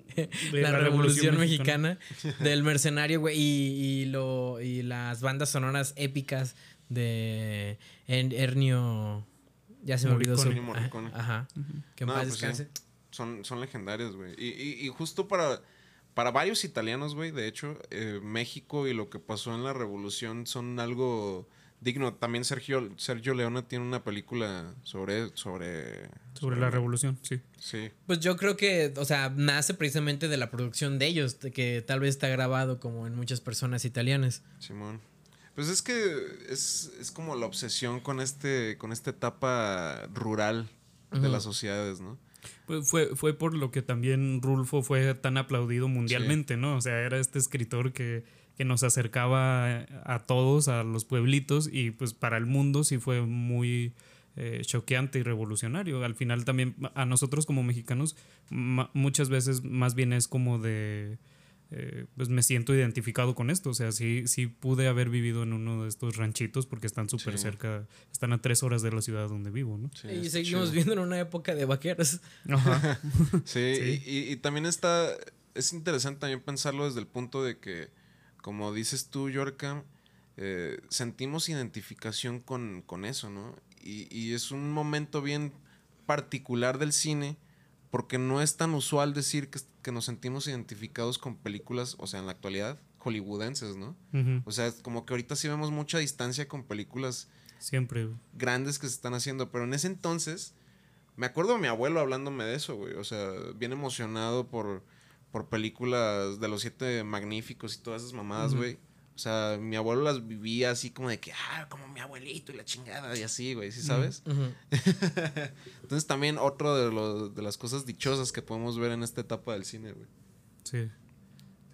la, la Revolución, Revolución Mexicana, del mercenario, güey, y, y, lo, y las bandas sonoras épicas de En- Ernio... Ya se me olvidó su... Morricone. Ajá. Que No, paz pues sí. Son, son legendarios, güey. Y, y- y justo para, para varios italianos, güey, de hecho, eh, México y lo que pasó en la revolución son algo digno. También Sergio, Sergio Leone tiene una película sobre... Sobre, Sobre la revolución, sí. Sí. Pues yo creo que, o sea, nace precisamente de la producción de ellos, de que tal vez está grabado como en muchas personas italianas. Simón. Pues es que es, es como la obsesión con este con esta etapa rural de las sociedades, ¿no? Pues fue, fue por lo que también Rulfo fue tan aplaudido mundialmente, ¿no? O sea, era este escritor que, que nos acercaba a todos, a los pueblitos, y pues para el mundo sí fue muy eh, choqueante y revolucionario. Al final también a nosotros como mexicanos muchas veces más bien es como de... eh, pues me siento identificado con esto, o sea, sí, sí pude haber vivido en uno de estos ranchitos porque están súper Sí. cerca, están a tres horas de la ciudad donde vivo, ¿no? Sí, y seguimos chido. viendo en una época de vaqueros. Ajá. Sí, Sí. Y, y- y también está. Es interesante también pensarlo desde el punto de que, como dices tú, Yorka, eh, sentimos identificación con, con eso, ¿no? Y, y es un momento bien particular del cine, porque no es tan usual decir que, que nos sentimos identificados con películas, o sea, en la actualidad, hollywoodenses, ¿no? O sea, como que ahorita sí vemos mucha distancia con películas Siempre. grandes que se están haciendo. Pero en ese entonces, me acuerdo de mi abuelo hablándome de eso, güey. O sea, bien emocionado por, por películas de los siete magníficos y todas esas mamadas, güey. O sea, mi abuelo las vivía así como de que, ah, como mi abuelito y la chingada y así, güey, ¿sí sabes? Entonces también otro de, los, de las cosas dichosas que podemos ver en esta etapa del cine, güey. Sí.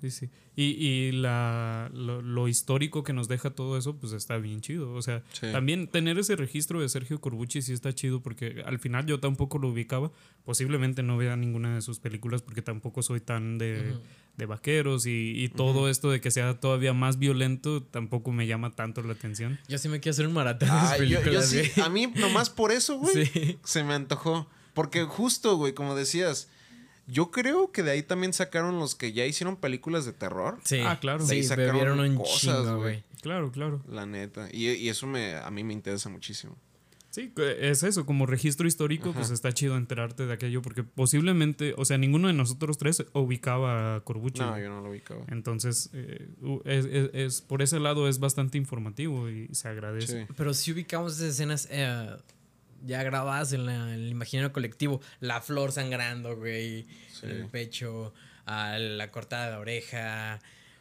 Sí, sí. Y, y la, lo, lo histórico que nos deja todo eso, pues está bien chido. O sea, Sí. también tener ese registro de Sergio Corbucci sí está chido porque al final yo tampoco lo ubicaba. Posiblemente no vea ninguna de sus películas porque tampoco soy tan de. De vaqueros y, y todo esto de que sea todavía más violento tampoco me llama tanto la atención. Yo sí me quiero hacer un maratón de Ah, yo, yo sí, a mí nomás por eso, güey, Sí. se me antojó. Porque justo, güey, como decías, yo creo que de ahí también sacaron los que ya hicieron películas de terror. Sí. Ah, claro. Sí, Ahí sacaron bebieron un cosas, güey. Claro, claro. La neta. Y, y eso me, a mí me interesa muchísimo. Sí, es eso, como registro histórico, pues está chido enterarte de aquello porque posiblemente, o sea, ninguno de nosotros tres ubicaba a Corbucci. No, yo no lo ubicaba. Entonces, eh, es, es- es- por ese lado es bastante informativo y se agradece. Sí. Pero sí ubicamos esas escenas eh, ya grabadas en, la- en el imaginario colectivo. La flor sangrando, güey, Sí. en el pecho, a la cortada de oreja,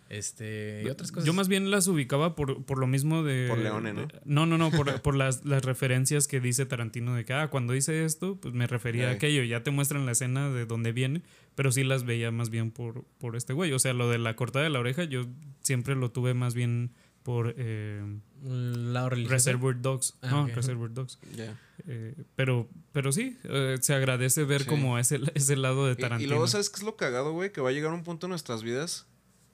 este, y otras cosas. Yo más bien las ubicaba por, por lo mismo de... Por Leone, ¿no? de- no, no, no, por, por las, las referencias que dice Tarantino de que, ah, cuando hice esto, pues me refería a aquello. Ya te muestran la escena de dónde viene, pero sí las veía más bien por, por este güey. O sea, lo de la cortada de la oreja, yo siempre lo tuve más bien por eh, religioso. Reservoir Dogs. Ah, no. Reservoir Dogs. Ya. Eh, pero, pero sí, eh, se agradece ver Sí. como ese, ese lado de Y, Tarantino. y luego, ¿sabes qué es lo cagado, güey? Que va a llegar un punto en nuestras vidas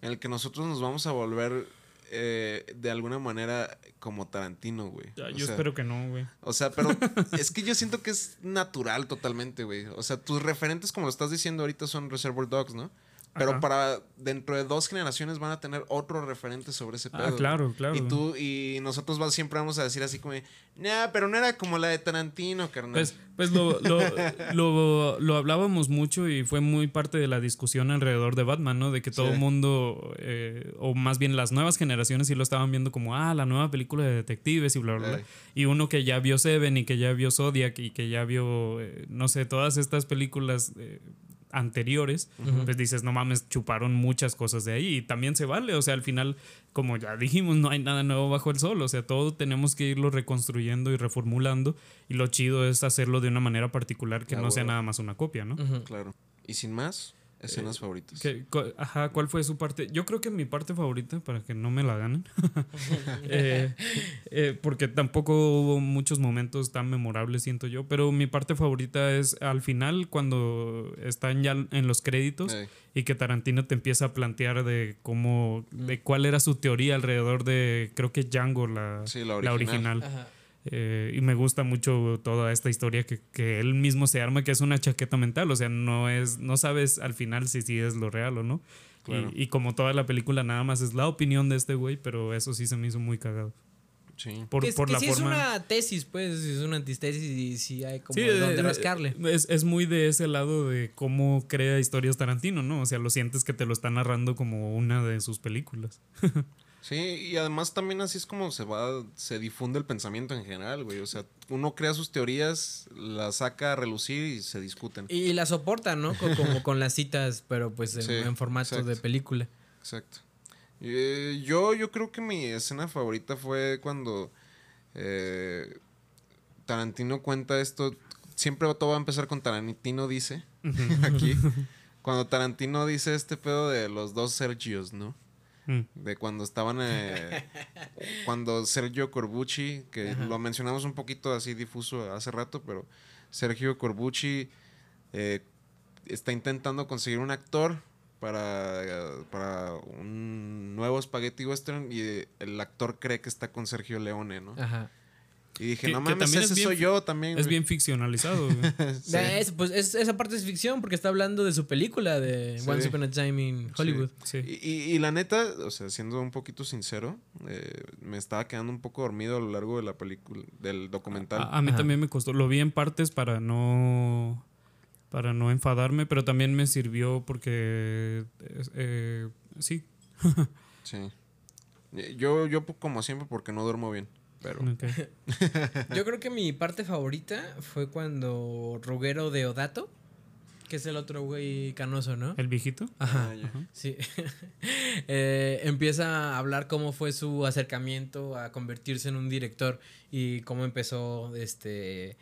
en el que nosotros nos vamos a volver eh, de alguna manera como Tarantino, güey. Ya, yo sea, espero que no, güey. O sea, pero es que yo siento que es natural totalmente, güey. O sea, tus referentes, como lo estás diciendo ahorita, son Reservoir Dogs, ¿no? Pero Ajá. para dentro de dos generaciones van a tener otro referente sobre ese pedo. Ah, claro, claro. Y tú y nosotros va- siempre vamos a decir así como, nah, pero no era como la de Tarantino, carnal. Pues, pues lo, lo, lo, lo hablábamos mucho y fue muy parte de la discusión alrededor de Batman, ¿no? De que todo Sí. el mundo, eh, o más bien las nuevas generaciones, sí lo estaban viendo como, ah, la nueva película de detectives y bla, bla, bla. Y uno que ya vio Seven y que ya vio Zodiac y que ya vio, eh, no sé, todas estas películas eh, anteriores, pues dices, no mames, chuparon muchas cosas de ahí y también se vale, o sea, al final, como ya dijimos, no hay nada nuevo bajo el sol, o sea, todo tenemos que irlo reconstruyendo y reformulando y lo chido es hacerlo de una manera particular que Ah, no sea huevo. nada más una copia, ¿no? Claro. Y sin más, escenas favoritas. ¿Qué- cu- ajá, ¿cuál fue su parte? Yo creo que mi parte favorita, para que no me la ganen, eh, eh, porque tampoco hubo muchos momentos tan memorables, siento yo, pero mi parte favorita es al final, cuando están ya en los créditos y que Tarantino te empieza a plantear de cómo, de cuál era su teoría alrededor de, creo que Django, la, Sí, la la original. original. Ajá. Eh, y me gusta mucho toda esta historia que, que él mismo se arma, que es una chaqueta mental. O sea, no es, no sabes al final si sí es lo real o no. Claro. Y, y como toda la película, nada más es la opinión de este güey, pero eso sí se me hizo muy cagado. Sí. Por, que por que la sí forma. es una tesis, pues, es una antistesis y sí hay como Sí, donde eh, rascarle. Es, es muy de ese lado de cómo crea historias Tarantino, ¿no? O sea, lo sientes que te lo está narrando como una de sus películas. Sí, y además también así es como se va, se difunde el pensamiento en general, güey. O sea, uno crea sus teorías, las saca a relucir y se discuten. Y la soporta, ¿no? Co- como con las citas, pero pues en, Sí, en formato exacto. de película. Exacto. Eh, yo, yo creo que mi escena favorita fue cuando eh, Tarantino cuenta esto. Siempre todo va a empezar con Tarantino dice. aquí. Cuando Tarantino dice este pedo de los dos Sergios, ¿no? Mm. De cuando estaban. eh, cuando Sergio Corbucci, que lo mencionamos un poquito así difuso hace rato, pero Sergio Corbucci eh, está intentando conseguir un actor para, eh, para un nuevo Spaghetti Western y el actor cree que está con Sergio Leone, ¿no? Ajá. Y dije, Que- no que mames, también es ese bien soy yo también. Es güey". bien ficcionalizado. güey. Sí. Es- pues es- esa parte es ficción porque está hablando de su película de Sí. Once Upon a Time in Hollywood. Sí. Y, y- y la neta, o sea, siendo un poquito sincero, eh, me estaba quedando un poco dormido a lo largo de la película, del documental. A, a mí Ajá. también me costó. Lo vi en partes para no para no enfadarme, pero también me sirvió porque eh, eh, sí. Sí. Eh, Yo, yo como siempre porque no duermo bien, pero... Yo creo que mi parte favorita fue cuando Ruguero de Odato, que es el otro güey canoso, ¿no? El viejito. Ajá. Ah. Sí. Eh, empieza a hablar cómo fue su acercamiento a convertirse en un director y cómo empezó este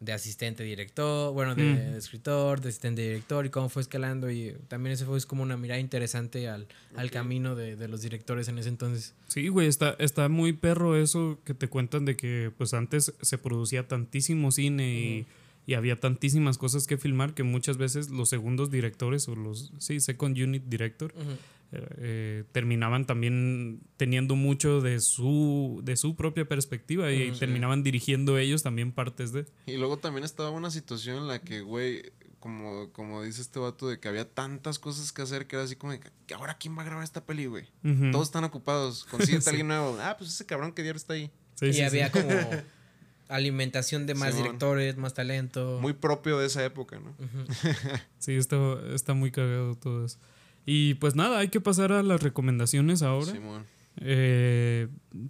de asistente director, bueno, de, Mm. escritor, de asistente director y cómo fue escalando y también ese fue es como una mirada interesante al, al camino de, de los directores en ese entonces. Sí, güey, está, está muy perro eso que te cuentan de que pues antes se producía tantísimo cine y, y había tantísimas cosas que filmar que muchas veces los segundos directores o los, sí, second unit director eh, terminaban también teniendo mucho de su, de su propia perspectiva y terminaban dirigiendo ellos también partes de... Y luego también estaba una situación en la que, güey, como, como dice este vato, de que había tantas cosas que hacer que era así como de que ahora quién va a grabar esta peli, güey. Todos están ocupados, consíguete Sí. alguien nuevo. Ah, pues ese cabrón que diario está ahí. Sí, y sí, sí. había como alimentación de más Simón. directores, más talento. Muy propio de esa época, ¿no? Sí, está, está muy cagado todo eso. Y pues nada, hay que pasar a las recomendaciones ahora. Simón. Eh,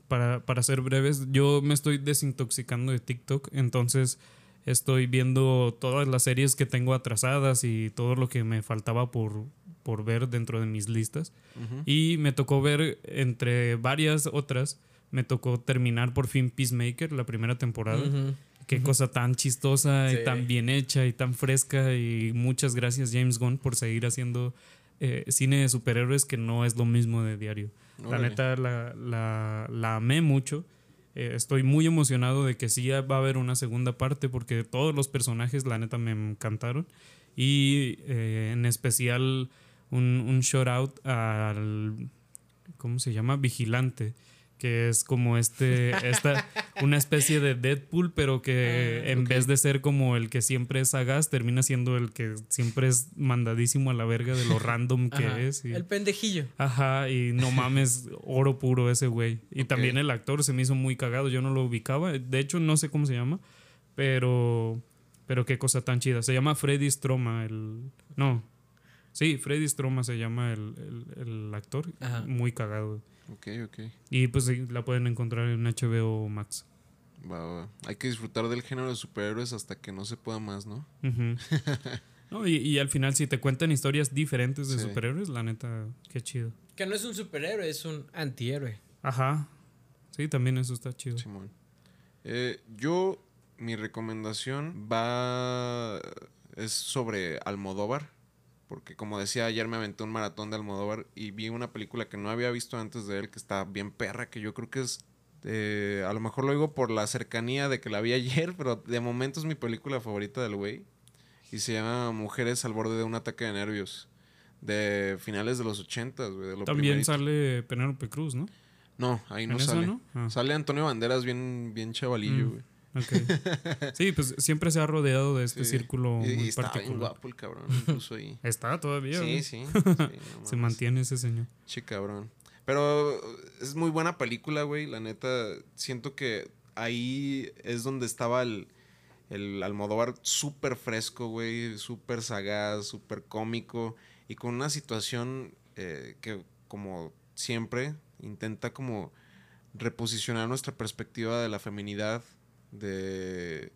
para, para ser breves, yo me estoy desintoxicando de TikTok, entonces estoy viendo todas las series que tengo atrasadas y todo lo que me faltaba por, por ver dentro de mis listas. Ujú. Y me tocó ver entre varias otras, me tocó terminar por fin Peacemaker, la primera temporada. Qué cosa tan chistosa Sí. y tan bien hecha y tan fresca. Y muchas gracias, James Gunn, por seguir haciendo eh, cine de superhéroes que no es lo mismo de diario. La neta, la, la, la amé mucho. Eh, estoy muy emocionado de que sí va a haber una segunda parte porque todos los personajes, la neta, me encantaron. Y eh, en especial un, un shout out al. ¿Cómo se llama? Vigilante. Que es como este. Esta, una especie de Deadpool, pero que Ah, en vez de ser como el que siempre es sagaz, termina siendo el que siempre es mandadísimo a la verga de lo random que Ajá, es. y- El pendejillo. Ajá, y no mames, oro puro ese güey. Y también el actor se me hizo muy cagado, yo no lo ubicaba. De hecho, no sé cómo se llama, pero. Pero qué cosa tan chida. Se llama Freddy Stroma, el. No. Sí, Freddy Stroma se llama el, el- el actor. Ajá. Muy cagado. Ok, ok. Y pues la pueden encontrar en HBO Max. Va, va. Hay que disfrutar del género de superhéroes hasta que no se pueda más, ¿no? No, y, y al final, si te cuentan historias diferentes de Sí. superhéroes, la neta, qué chido. Que no es un superhéroe, es un antihéroe. Ajá. Sí, también eso está chido. Simón. Eh, yo, mi recomendación va. Es sobre Almodóvar. Porque como decía, ayer me aventé un maratón de Almodóvar y vi una película que no había visto antes de él, que está bien perra, que yo creo que es. eh, a lo mejor lo digo por la cercanía de que la vi ayer, pero de momento es mi película favorita del güey. Y se llama Mujeres al borde de un ataque de nervios. De finales de los ochentas, güey. lo También primerito. sale Penélope Cruz, ¿no? No, ahí no ¿En esa sale. no? Ah. Sale Antonio Banderas bien, bien chavalillo, Mm. güey. Sí, pues siempre se ha rodeado de este Sí. círculo Y, y muy está bien guapo el cabrón, incluso ahí. Está todavía. sí, sí, sí, no Se mantiene ese señor. Che, cabrón. Pero es muy buena película, güey. La neta, siento que ahí es donde estaba el, el Almodóvar súper fresco, güey. Súper sagaz, súper cómico. Y con una situación eh, que, como siempre, intenta como reposicionar nuestra perspectiva de la feminidad, de,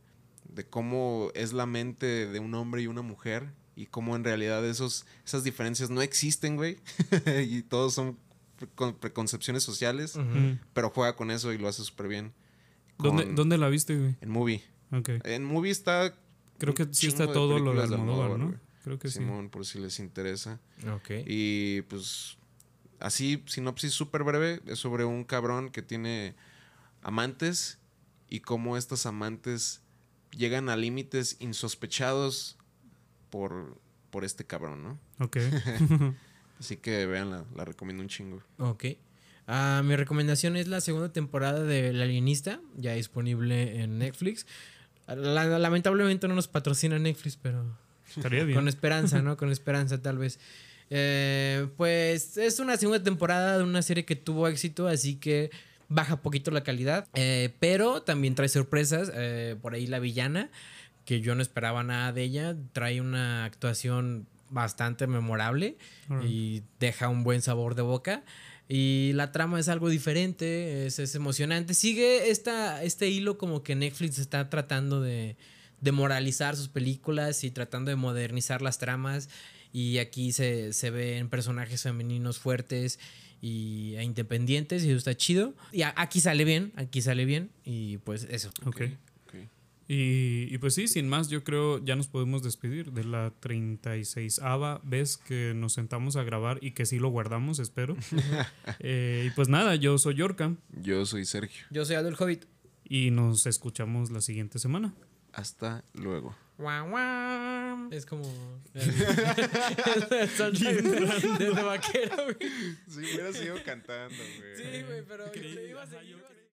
de cómo es la mente de un hombre y una mujer y cómo en realidad esos, esas diferencias no existen, güey. y todos son precon- preconcepciones sociales, pero juega con eso y lo hace súper bien. ¿Dónde, Con- ¿Dónde la viste, güey? En Movie. En Movie está... Creo que sí está todo lo de Almodóvar, ¿no? güey. Creo que sí. Simón, por si les interesa. Ok. Y pues así, sinopsis súper breve, es sobre un cabrón que tiene amantes y cómo estas amantes llegan a límites insospechados por, por este cabrón, ¿no? Ok. Así que veanla, la recomiendo un chingo. Ok. Ah, mi recomendación es la segunda temporada de El Alienista, ya disponible en Netflix. La- lamentablemente no nos patrocina Netflix, pero Estaría bien. con esperanza, ¿no? Con esperanza, tal vez. Eh, pues es una segunda temporada de una serie que tuvo éxito, así que baja poquito la calidad. Eh, pero también trae sorpresas. Eh, por ahí la villana, que yo no esperaba nada de ella, trae una actuación bastante memorable y deja un buen sabor de boca. Y la trama es algo diferente, es, es emocionante. Sigue esta, este hilo como que Netflix está tratando de, de moralizar sus películas y tratando de modernizar las tramas. Y aquí se, se ven personajes femeninos fuertes y, e independientes y eso está chido. Y a- aquí sale bien, aquí sale bien. Y pues eso. Ok. Ok. Y, y pues sí, sin más, yo creo ya nos podemos despedir de la 36 vez que nos sentamos a grabar y que sí lo guardamos, espero. Eh, y pues nada, yo soy Yorka Yo soy Sergio. Yo soy Aldo el Hobbit. y nos escuchamos la siguiente semana. Hasta luego. Guau, guau. Es como el, el soundtrack de, de, de vaquero, güey. Si hubiera sido cantando, güey. Sí, güey, pero iba a seguir, iba a seguir.